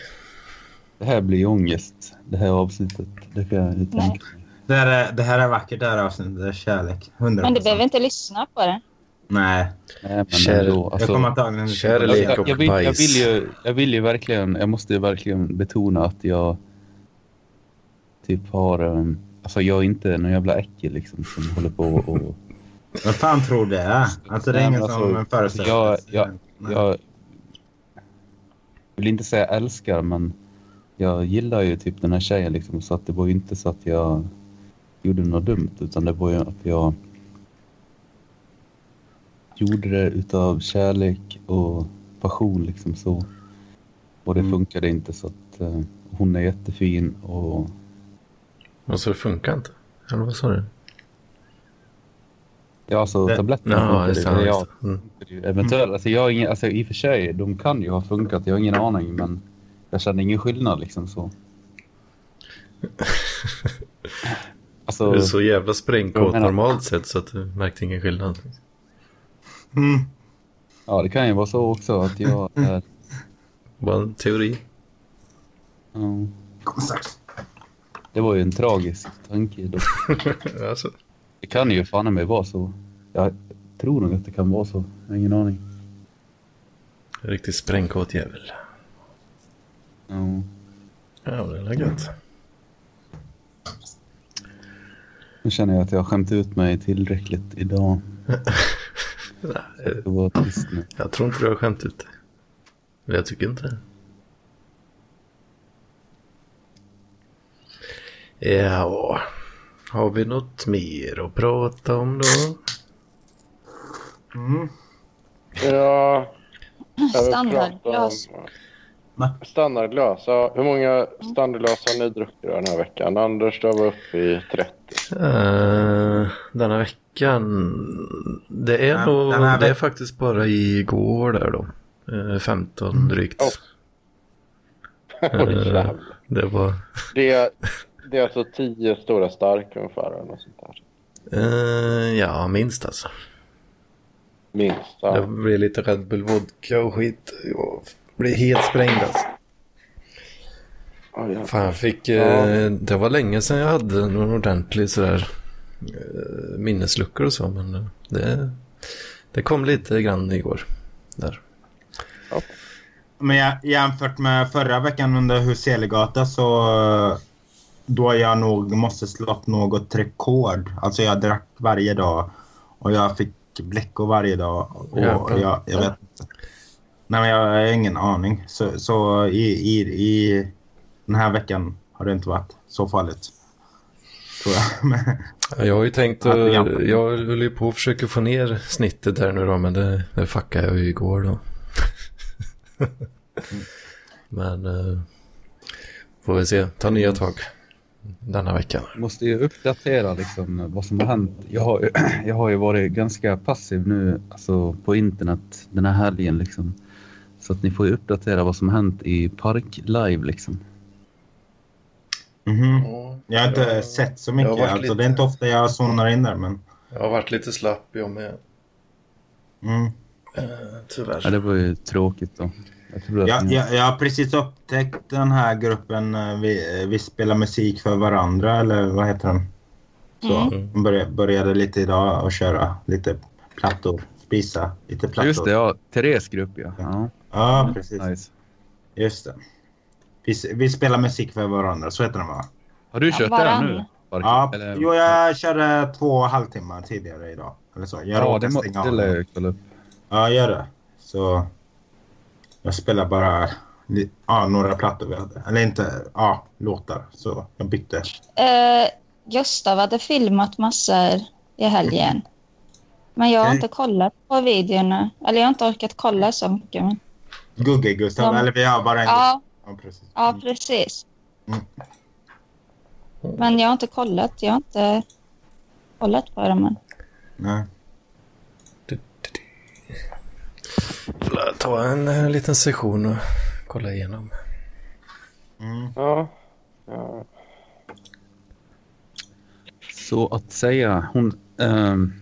Speaker 5: Det här blir ångest. Det här avsnittet. Det kan jag ju tänka.
Speaker 3: Det, här är, det här är vackert det här avsnittet. Det är kärlek. 100%.
Speaker 2: Men du behöver inte lyssna på det.
Speaker 3: Nej.
Speaker 5: Nej, men
Speaker 1: Kär-
Speaker 5: ändå.
Speaker 3: Jag
Speaker 5: Alltså,
Speaker 3: kommer antagligen inte
Speaker 1: Kärlek
Speaker 5: jag,
Speaker 1: och
Speaker 5: jag, vill, jag,
Speaker 1: bajs.
Speaker 5: vill ju, jag vill ju verkligen, jag måste ju verkligen betona att jag typ har, um, alltså jag är inte någon jävla äckel liksom som håller på och
Speaker 3: Vad fan tror du det är? Alltså det är ingen
Speaker 5: men
Speaker 3: som
Speaker 5: alltså,
Speaker 3: föreställer sig.
Speaker 5: jag, jag vill inte säga älskar, men jag gillar ju typ den här tjejen liksom, så att det var ju inte så att jag gjorde något dumt, utan det var ju att jag gjorde det utav kärlek och passion liksom så. Och det
Speaker 3: Mm.
Speaker 5: funkade inte så att eh, hon är jättefin och
Speaker 1: Alltså det funkar inte? Eller vad sa du?
Speaker 5: Ja, alltså
Speaker 3: Det-
Speaker 5: tabletterna
Speaker 1: Ja, det.
Speaker 5: Ja,
Speaker 1: det. Mm.
Speaker 5: funkade ju. Eventuellt, alltså jag ingen, alltså i och för sig, de kan ju ha funkat, jag har ingen aning, men jag känner ingen skillnad liksom så. Alltså
Speaker 1: Du är så jävla sprängkåt
Speaker 5: Jag
Speaker 1: normalt sett så att du märkte ingen skillnad.
Speaker 3: Mm.
Speaker 5: ja, det kan ju vara så också att jag är...
Speaker 1: Bara en teori.
Speaker 3: Strax.
Speaker 5: det var ju en tragisk tanke. Då.
Speaker 1: alltså,
Speaker 5: Det kan ju fan mig vara så. Jag tror nog att det kan vara så. Jag har ingen aning.
Speaker 1: riktigt sprängkåt jävel.
Speaker 5: Ja.
Speaker 1: Ja, det är gött.
Speaker 5: Nu känner jag att jag har skämt ut mig tillräckligt idag.
Speaker 1: Nej, jag tror inte du har skämt ut dig. Eller Jag tycker inte det. Ja, har vi något mer att prata om då?
Speaker 3: Mm.
Speaker 4: Ja, prata om-
Speaker 3: Va?
Speaker 4: Standardglas. Ja, hur många standardglas har ni druckit den här veckan? Anders, du var uppe i 30.
Speaker 1: Uh, denna veckan, det är
Speaker 3: Ja,
Speaker 1: nog, det är faktiskt bara igår där då. Eh, 15 drygt. Eh,
Speaker 4: jävlar.
Speaker 1: det var,
Speaker 4: det, är, det är alltså 10 stora stark ungefär. Eller något sånt där.
Speaker 1: eh, ja minst alltså.
Speaker 4: Minst.
Speaker 1: Det
Speaker 4: Ja.
Speaker 1: blir lite Red Bull vodka och skit. Jag blir helt sprängd alltså.
Speaker 4: Oj, ja.
Speaker 1: Fan, jag fick,
Speaker 4: Ja.
Speaker 1: eh, det var länge sedan jag hade någon ordentlig sådär eh, minnesluckor och så. Men eh, det, det kom lite grann igår. Där.
Speaker 3: Men jag, jämfört med förra veckan under Huselegata så då jag nog måste slått något rekord. Alltså jag drack varje dag och jag fick bläckor varje dag. Och jag, jag vet. Nej men jag har ingen aning. Så, så i, i, i den här veckan har det inte varit så farligt. Tror jag. Men,
Speaker 1: Jag har ju tänkt, att,
Speaker 3: program.
Speaker 1: jag höll ju på att försöka få ner snittet här nu då, men det, det fuckade jag ju igår då. men eh, får vi se, ta nya tag denna veckan.
Speaker 5: Måste ju uppdatera liksom vad som har hänt. Jag har, ju- jag har ju varit ganska passiv nu alltså på internet den här helgen liksom. Så att ni får ju uppdatera vad som har hänt i Park Live liksom.
Speaker 3: Mhm. Jag har inte
Speaker 1: jag-
Speaker 3: sett så mycket. Alltså,
Speaker 1: lite-
Speaker 3: Det är inte ofta jag zonar in där men...
Speaker 1: Jag har varit lite slapp jag med,
Speaker 3: Mm.
Speaker 1: eh, tyvärr.
Speaker 5: Ja, det var ju tråkigt då. Jag
Speaker 3: Jag, jag, jag har precis upptäckt den här gruppen eh, vi, eh, vi spelar musik för varandra eller vad heter den? Så
Speaker 1: Mm.
Speaker 3: de började, började lite idag och köra lite plattor. Spisa lite plattor.
Speaker 5: Just det, ja. Therese grupp ja. ja.
Speaker 3: Ja, precis.
Speaker 5: Nice.
Speaker 3: Just det. Vi, vi spelar musik för varandra, så heter den va?
Speaker 5: Har du
Speaker 2: Ja,
Speaker 5: kört det
Speaker 2: varann.
Speaker 5: nu? Park?
Speaker 3: Ja,
Speaker 5: Eller-
Speaker 3: jo, jag körde två halvtimmar tidigare idag. Eller så. Jag
Speaker 5: Ja, det, må, det lär
Speaker 3: den.
Speaker 5: jag kolla upp.
Speaker 3: Ja, gör det. Så jag spelar bara ja, några plattor vi hade. Eller inte, ja, låtar. Så jag bytte.
Speaker 2: Eh, Gustav hade filmat massor i helgen. Men jag har
Speaker 3: Okej.
Speaker 2: inte kollat på videorna. Eller jag har inte orkat kolla så mycket. Men...
Speaker 3: Gugge Gustav,
Speaker 2: Ja.
Speaker 3: eller vi har bara en
Speaker 2: Ja,
Speaker 3: Ja, precis.
Speaker 2: ja, precis.
Speaker 3: Mm.
Speaker 2: Men jag har inte kollat. Jag har inte kollat på dem än.
Speaker 3: Nej.
Speaker 1: Får jag ta en eh, liten session och kolla igenom.
Speaker 3: Mm.
Speaker 4: Ja. ja.
Speaker 5: Så att säga, hon, ehm,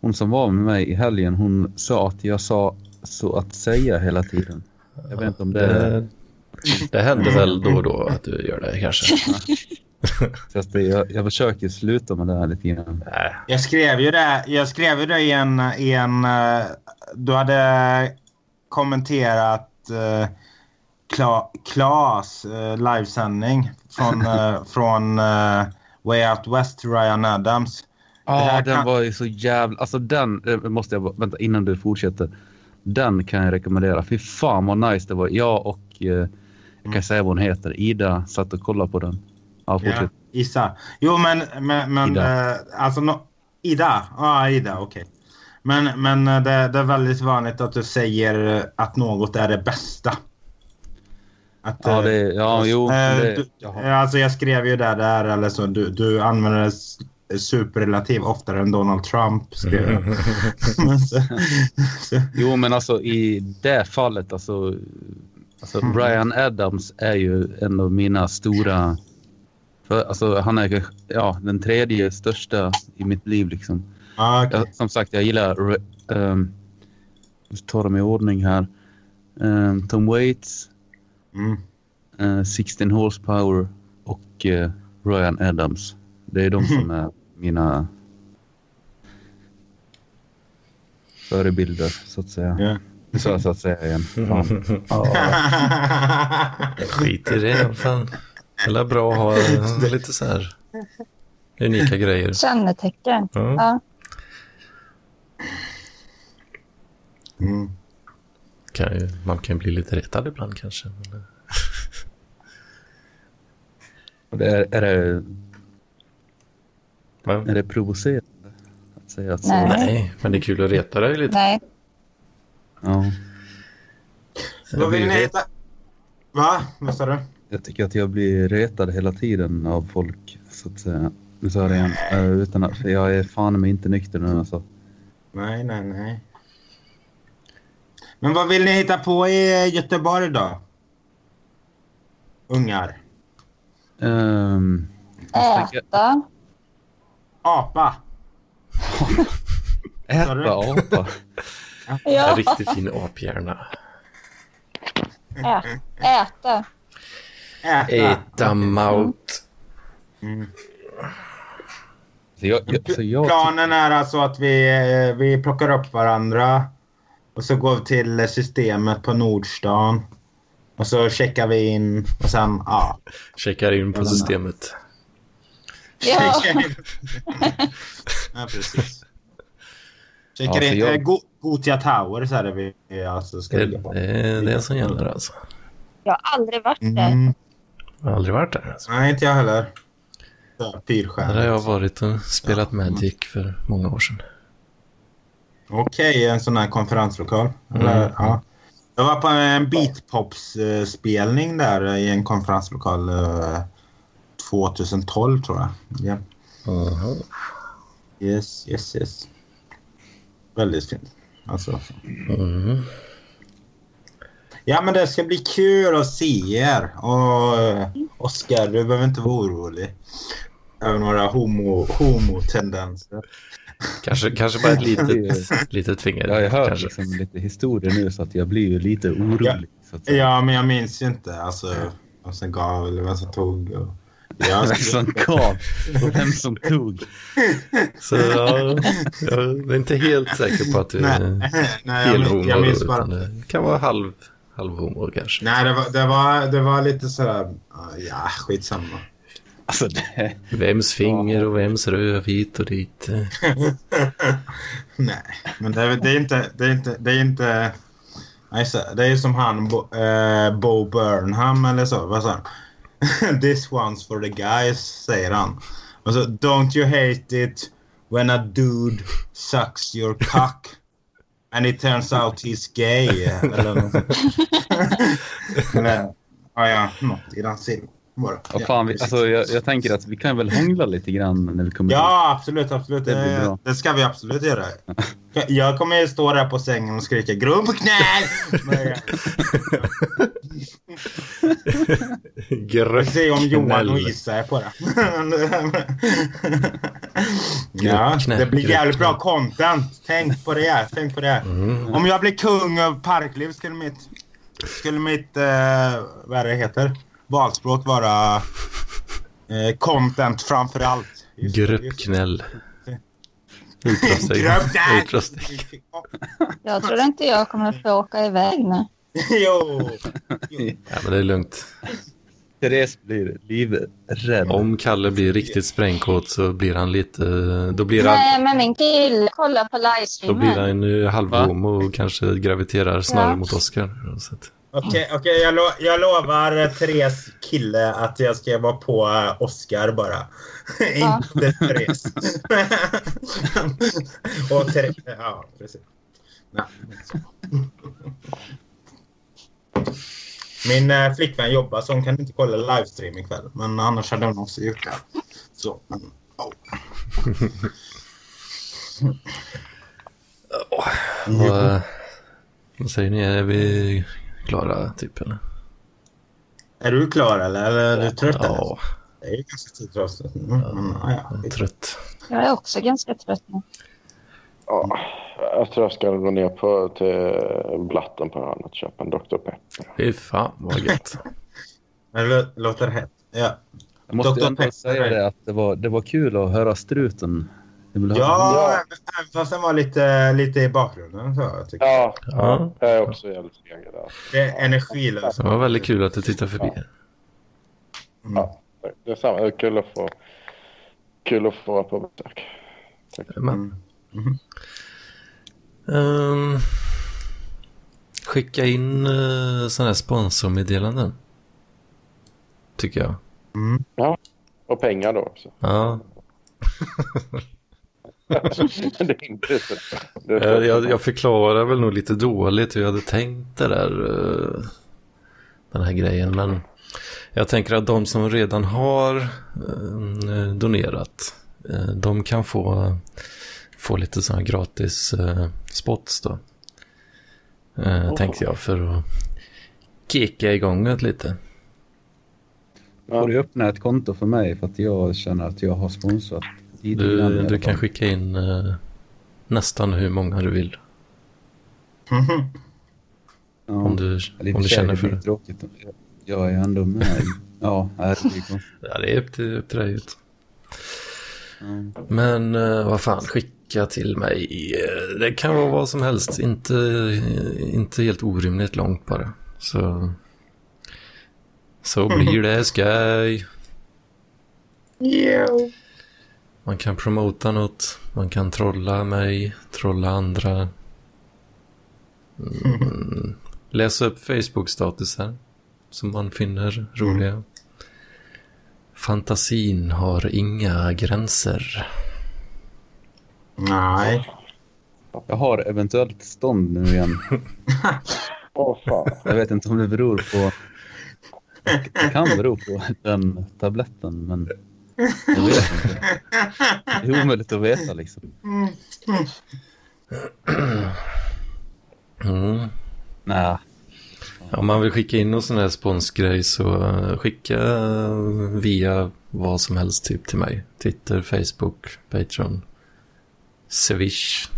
Speaker 5: hon som var med mig i helgen, hon sa att jag sa så att säga hela tiden. Jag vet inte om det.
Speaker 1: Det, det händer väl då och då att du gör det kanske.
Speaker 5: Så jag, jag försöker sluta med det här lite grann.
Speaker 1: Nej,
Speaker 3: Jag skrev ju det, jag skrev ju det i en... I en eh, du hade kommenterat uh, Kla, Klas uh, livesändning från, eh, från eh, Way Out West till Ryan Adams.
Speaker 5: Ja,
Speaker 3: här
Speaker 5: den
Speaker 3: kan-
Speaker 5: var ju så jävla... Alltså den eh, måste jag... bara- Vänta, innan du fortsätter. Den kan jag rekommendera. Fy fan vad nice det var. Jag och... Eh, jag kan säga vad hon heter. Ida satt och kollade på den. Ja,
Speaker 3: Ja,
Speaker 5: fortsätt.
Speaker 3: Issa. Jo, men... men, men
Speaker 5: Ida.
Speaker 3: eh, alltså, no, Ida? Ja, ah, Ida, okej. Men, men eh, det, det är väldigt vanligt att du säger eh, att något är det bästa. Att,
Speaker 5: Ja,
Speaker 3: eh,
Speaker 5: det... Ja, jo.
Speaker 3: Eh,
Speaker 5: Det,
Speaker 3: du, alltså jag skrev ju där, där eller så. Du, du använder superrelativ oftare än Donald Trump. Skrev jag.
Speaker 5: Jo, men alltså i det fallet, alltså, alltså
Speaker 3: Mm.
Speaker 5: Ryan Adams är ju en av mina stora För, alltså, han är ja, den tredje största i mitt liv. Liksom.
Speaker 3: Ah, okej.
Speaker 5: Jag, som sagt, jag gillar... re- ehm, jag ska ta dem i ordning här. Ehm, Tom Waits,
Speaker 3: Mm.
Speaker 5: eh, 16 Horsepower och eh, Ryan Adams. Det är de som är mina förebilder, så att säga.
Speaker 3: Ja.
Speaker 5: Så, så att säga igen. Fan. Ja.
Speaker 1: Skit i det. Fan. Det är bra att ha lite så här unika grejer.
Speaker 2: Kännetecken.
Speaker 1: Ja.
Speaker 2: Ja.
Speaker 3: Mm.
Speaker 1: Kan ju, man kan ju bli lite retad ibland kanske. Eh,
Speaker 5: det är, är, det,
Speaker 1: men,
Speaker 5: är det provocerande att säga att så?
Speaker 2: Nej.
Speaker 1: nej, men det är kul att reta dig lite.
Speaker 2: Nej.
Speaker 5: Ja.
Speaker 3: Vad vill ni heta? Va? Vad sa du?
Speaker 5: Jag tycker att jag blir retad hela tiden av folk, så att säga. Nu sa jag det igen. Eh, Utan att, för jag är fan mig inte nykter nu alltså.
Speaker 3: Nej, nej, nej. Men vad vill ni hitta på i Göteborg då? Ungar.
Speaker 5: Um,
Speaker 2: Äta.
Speaker 3: Apa.
Speaker 5: Äta apa.
Speaker 1: En
Speaker 2: Ja.
Speaker 1: riktigt fin aphjärna.
Speaker 2: Ä- Äta.
Speaker 3: Äta.
Speaker 1: Maut.
Speaker 3: Mm.
Speaker 5: Så jag, jag, så jag,
Speaker 3: Planen är alltså att vi, eh, vi plockar upp varandra och så går vi till systemet på Nordstan. Och så checkar vi in och sen, ja.
Speaker 1: Checkar in på systemet.
Speaker 2: Ja.
Speaker 3: ja, precis. Checkar
Speaker 5: Ja,
Speaker 3: in
Speaker 5: jag-
Speaker 3: eh, Go- Gotia Tower så är det vi alltså ska
Speaker 1: Det,
Speaker 3: ligga på.
Speaker 1: det är det som gäller alltså.
Speaker 2: Jag har aldrig varit där.
Speaker 3: Mm.
Speaker 1: Jag har aldrig varit där. Alltså.
Speaker 3: Nej, inte jag heller. Så,
Speaker 1: Där har jag varit och spelat Magic för många år sedan.
Speaker 3: Okej, en sån här konferenslokal. Eller,
Speaker 1: Mm.
Speaker 3: ja. Jag var på en beatpops-spelning där i en konferenslokal eh, 2012 tror jag. Ja.
Speaker 1: Aha.
Speaker 3: Yes, yes, yes. Väldigt fint. Alltså.
Speaker 1: Mm.
Speaker 3: Ja, men det ska bli kul att se er. Och Oskar, du behöver inte vara orolig. Över några homo, homotendenser.
Speaker 1: Kanske, kanske bara ett litet, litet finger.
Speaker 5: jag har hört
Speaker 1: kanske.
Speaker 5: liksom lite historier nu så att jag blir ju lite orolig. Så att säga.
Speaker 3: Ja, men jag minns ju inte. Alltså, vem som gav eller vem som tog. Och... Ja,
Speaker 5: Vem som gav och vem som tog.
Speaker 1: Så ja, jag är inte helt säker på att du
Speaker 3: Nej,
Speaker 1: är
Speaker 3: nej jag,
Speaker 1: helhomo.
Speaker 3: minns, jag minns bara.
Speaker 1: utan Det kan vara halv, halvhomo kanske.
Speaker 3: Nej, det var, det var, det var lite sådär... Ja, skitsamma.
Speaker 5: Alltså det,
Speaker 1: Vems finger och vems röv hit och dit.
Speaker 3: Nej, men det, är- det är inte... Det är inte, det är inte nej, så- det är som han, Bo, eh, Bo Burnham eller så. Vad sa han? This one's for the guys, säger han. Och så, don't you hate it when a dude sucks your cock and it turns out he's gay? Eller något sånt. Eller, ja, ja, något i den oh, stilen
Speaker 5: vad
Speaker 3: Ja,
Speaker 5: fan, vi, alltså, jag, jag tänker att vi kan väl hångla lite grann när vi kommer.
Speaker 3: Ja, absolut, absolut.
Speaker 5: Det blir
Speaker 3: Det, ska vi absolut göra. Jag kommer ju stå där på sängen och skrika grund på knä! Får se om Johan och. Issa är på det. ja, det blir jävligt bra content. Tänk på det. Tänk på det.
Speaker 1: Mm.
Speaker 3: Om jag blir kung av parkliv skulle mitt, skulle mitt eh, vad är det heter, valspråk vara eh, content framför allt. Just.
Speaker 1: Gruppknäll. Utröstning.
Speaker 2: Jag tror inte jag kommer få åka iväg nu.
Speaker 3: jo!
Speaker 1: Ja, men det är lugnt.
Speaker 5: Therese blir livrädd.
Speaker 1: Om Kalle blir riktigt sprängkåt så blir han lite... Då blir han,
Speaker 2: Nej, men min kille kollar på
Speaker 1: då blir
Speaker 2: livestreamen.
Speaker 1: han ju halvhomo och kanske graviterar snarare
Speaker 2: Ja.
Speaker 1: mot Oscar. Så att,
Speaker 3: Okej, okej, jag, lo jag lovar Therese kille att jag ska vara på eh, Oscar bara.
Speaker 2: Ja.
Speaker 3: Inte Therese. Och Therese, ja precis. Nej. Min eh, flickvän jobbar så hon kan inte kolla livestream ikväll. Men annars hade hon också gjort det. Så, men, oh.
Speaker 1: och, eh, vad säger ni? Är vi klara typ eller?
Speaker 3: Är du klar eller? Eller är du trött? eller?
Speaker 1: Ja,
Speaker 3: Det är ganska tidigt avsnitt nu. Men, ja,
Speaker 1: Jag är trött.
Speaker 2: Jag är också ganska trött nu.
Speaker 4: Ja, jag tror jag ska gå ner på, till Blatten på hörnet och köpa en Dr. Pepper.
Speaker 1: Fy fan vad gött.
Speaker 3: Men det låter hett. Ja.
Speaker 5: Jag måste
Speaker 3: Dr.
Speaker 5: ändå
Speaker 3: Pepper.
Speaker 5: säga det att det var, det var kul att höra struten.
Speaker 3: Ja,
Speaker 4: Ja.
Speaker 3: även fast den var lite, lite i bakgrunden. Så, jag tycker.
Speaker 4: Ja,
Speaker 1: Ja,
Speaker 4: jag är också jävligt där.
Speaker 3: Det är energilöst.
Speaker 1: det var väldigt kul att du tittade förbi.
Speaker 3: Mm.
Speaker 4: Ja, det är samma. Det är kul att få, kul att få vara på besök.
Speaker 1: Men,
Speaker 3: Mm.
Speaker 1: ehm, skicka in uh, sådana här sponsormeddelanden. Tycker jag.
Speaker 3: Mm.
Speaker 4: Och pengar då också.
Speaker 1: Ja,
Speaker 4: det är inte så. Det är
Speaker 1: jag, jag, jag förklarar väl nog lite dåligt hur jag hade tänkt det där. eh, den här grejen. Men jag tänker att de som redan har eh, donerat. eh, de kan få, få lite sådana gratis eh, spots då. Eh, Tänkte jag för att kicka igång det lite.
Speaker 5: Får du öppna ett konto för mig för att jag känner att jag har sponsrat
Speaker 1: Du, du kan skicka in eh, nästan hur många du vill.
Speaker 5: Ja.
Speaker 1: Om du,
Speaker 5: och
Speaker 1: om du känner för det.
Speaker 5: tråkigt. Jag är ändå med. Ja, konstigt.
Speaker 1: Ja, det är upp till, upp till dig.
Speaker 5: Ja.
Speaker 1: Men eh, vad fan, skicka till mig. Eh, Det kan vara vad som helst. Inte, eh, inte helt orimligt långt bara. Så, så blir det skoj.
Speaker 3: Jo.
Speaker 1: Man kan promota något. Man kan trolla mig, trolla andra. Mm, läsa upp Facebook-statusar som man finner roliga. Fantasin har inga gränser.
Speaker 3: Nej.
Speaker 5: Jag har eventuellt stånd nu igen.
Speaker 4: Åh.
Speaker 5: Jag vet inte om det beror på... Det kan bero på den tabletten, men jag vet inte. Det är omöjligt att veta liksom.
Speaker 1: Mm.
Speaker 5: Nej,
Speaker 1: Om man vill skicka in någon sån här sponsgrej så eh, skicka via vad som helst typ till mig. Twitter, Facebook, Patreon, Swish.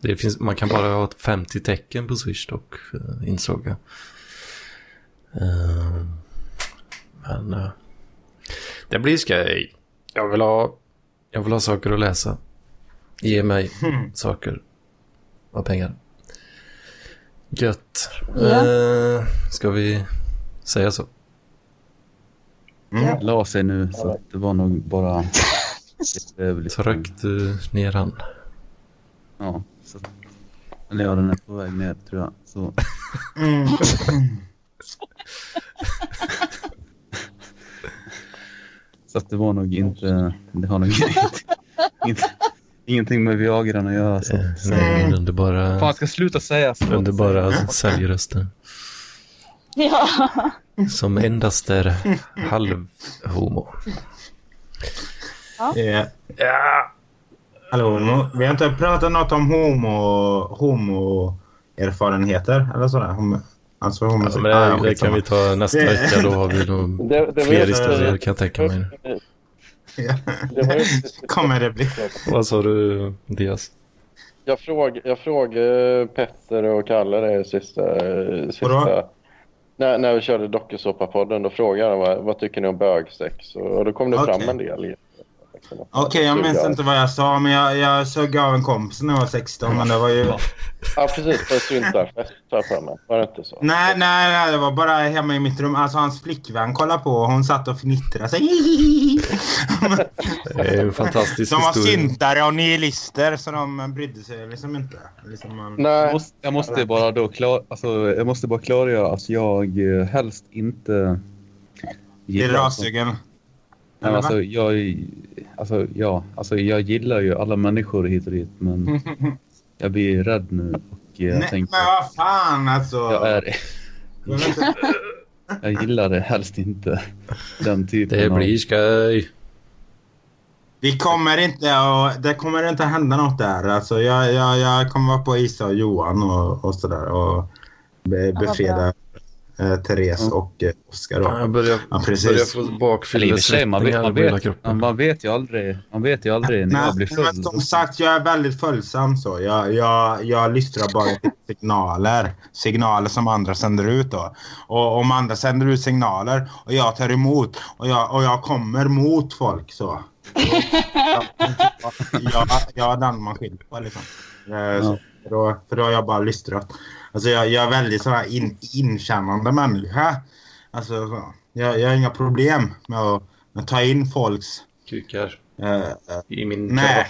Speaker 1: Det finns, man kan bara ha 50 tecken på Swish dock, eh, insåg jag. Eh, Men det blir skoj. Jag vill ha, jag vill ha saker att läsa. Ge mig saker och pengar. Gött.
Speaker 2: Ja.
Speaker 1: Eh, ska vi säga så?
Speaker 3: Mm.
Speaker 5: la sig nu så att det var nog bara...
Speaker 1: Tryck du ner han.
Speaker 5: Ja, så... Eller ja, den är på väg ner tror jag. Så...
Speaker 3: Mm.
Speaker 5: Så att det var nog inte... Det har nog inte, ingenting med Viagran att göra. Så.
Speaker 1: Eh, Nej, min underbara,
Speaker 5: Fan, ska jag sluta säga så.
Speaker 1: underbara säljrösten.
Speaker 2: Ja.
Speaker 1: Som endast är halvhomo.
Speaker 3: Ja.
Speaker 1: Ja.
Speaker 3: Hallå, homo. vi har inte pratat något om homo, homo-erfarenheter eller sådär. Alltså.
Speaker 1: Ja, men det, det kan vi ta nästa
Speaker 3: Det-
Speaker 1: vecka. Då har vi nog
Speaker 4: Det, det var
Speaker 1: fler historier kan jag tänka mig.
Speaker 3: Ja.
Speaker 4: Det
Speaker 3: Kommer det bli.
Speaker 1: Vad sa du, Dias?
Speaker 4: Jag, fråg, jag frågade Petter och Kalle det sista... sista
Speaker 3: Vadå?
Speaker 4: när, när vi körde dokusåpa-podden, då frågade jag vad, vad tycker ni om bögsex? Och, och då kom det fram
Speaker 3: Okej.
Speaker 4: en del.
Speaker 3: Okej, jag minns inte vad jag sa, men jag, jag sög av en kompis när jag var 16. Men det var ju...
Speaker 4: Ja, precis. På syntarfest har jag för mig. Var det inte så?
Speaker 3: Nej, nej, nej, det var bara hemma i mitt rum. Alltså hans flickvän kollade på och hon satt och fnittrade. Så...
Speaker 1: Det är en fantastisk
Speaker 3: De var
Speaker 1: historia.
Speaker 3: syntare och nihilister så de brydde sig liksom inte. Liksom man...
Speaker 5: Jag
Speaker 4: Nej.
Speaker 5: måste, jag måste bara då klar, alltså, jag måste bara klargöra att jag eh, helst inte
Speaker 3: Det är
Speaker 5: gillar sånt. Nej,
Speaker 3: Eller
Speaker 5: alltså, jag, alltså, ja, alltså, jag gillar ju alla människor hit och dit, men jag blir rädd nu och jag
Speaker 3: Nej,
Speaker 5: tänker
Speaker 3: men vad fan alltså.
Speaker 5: jag, är,
Speaker 3: Jag
Speaker 5: gillar det helst inte. Den typen
Speaker 1: Det
Speaker 5: av...
Speaker 1: blir skoj.
Speaker 3: Vi kommer inte att, det kommer inte hända något där. Alltså jag, jag, jag kommer vara på Isa och Johan och, och sådär och be, befreda Eh, Therese
Speaker 5: Mm.
Speaker 3: och eh, Oskar då.
Speaker 1: Jag börjar,
Speaker 3: Ja, precis.
Speaker 1: börjar få bakfyllesvettningar
Speaker 5: man vet, man, vet, man vet ju aldrig, man vet ju aldrig när jag blir
Speaker 3: Nej, men
Speaker 5: full.
Speaker 3: som sagt, jag är väldigt följsam så. Jag, jag, jag lyssnar bara till signaler. Signaler som andra sänder ut då. Och om andra sänder ut signaler och jag tar emot och jag, och jag kommer mot folk så. jag, jag, jag är den man skiljer på liksom. Eh, så, för, då, för då har jag bara lystrat. Alltså jag, jag är väldigt så här in, inkännande människa. Alltså, så. jag, jag har inga problem med att, med att ta in folks...
Speaker 1: Kukar
Speaker 3: eh,
Speaker 1: i min
Speaker 3: nej.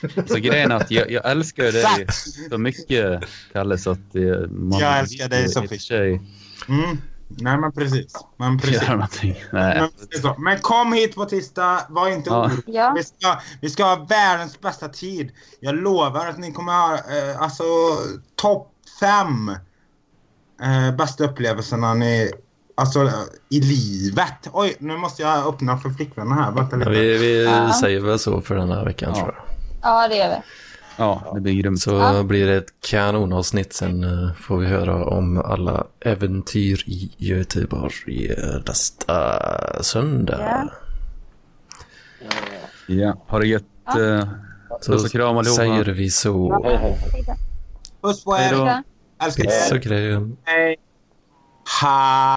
Speaker 1: kropp.
Speaker 5: Så grejen är att jag, jag älskar dig så mycket, Kalle, så att man
Speaker 3: Jag älskar dig så
Speaker 5: sig
Speaker 3: Mm. Nej men precis. Men, precis. Men, precis men kom hit på tisdag, var inte
Speaker 5: Ja.
Speaker 3: orolig.
Speaker 2: Ja.
Speaker 3: Vi, ska, vi ska ha världens bästa tid. Jag lovar att ni kommer ha eh, alltså topp fem eh, bästa upplevelserna ni, alltså, i livet. Oj, nu måste jag öppna för flickvännen här.
Speaker 1: Ja, vi vi
Speaker 2: Ja.
Speaker 1: säger väl så för den här veckan
Speaker 5: Ja.
Speaker 1: tror jag.
Speaker 2: Ja, det gör vi.
Speaker 5: Ja, det blir grymt.
Speaker 1: Så
Speaker 2: Ja.
Speaker 1: blir det ett kanonavsnitt. Sen eh, får vi höra om alla äventyr i Göteborg nästa söndag.
Speaker 2: Ja.
Speaker 5: Ja, ha det gött.
Speaker 2: Ja.
Speaker 5: eh,
Speaker 1: Så
Speaker 5: Puss och kram allihopa.
Speaker 1: säger vi så.
Speaker 4: Hej, hej.
Speaker 3: Puss på er. Älskar
Speaker 1: Puss
Speaker 3: er.
Speaker 1: och kram.
Speaker 3: Hej. Ha.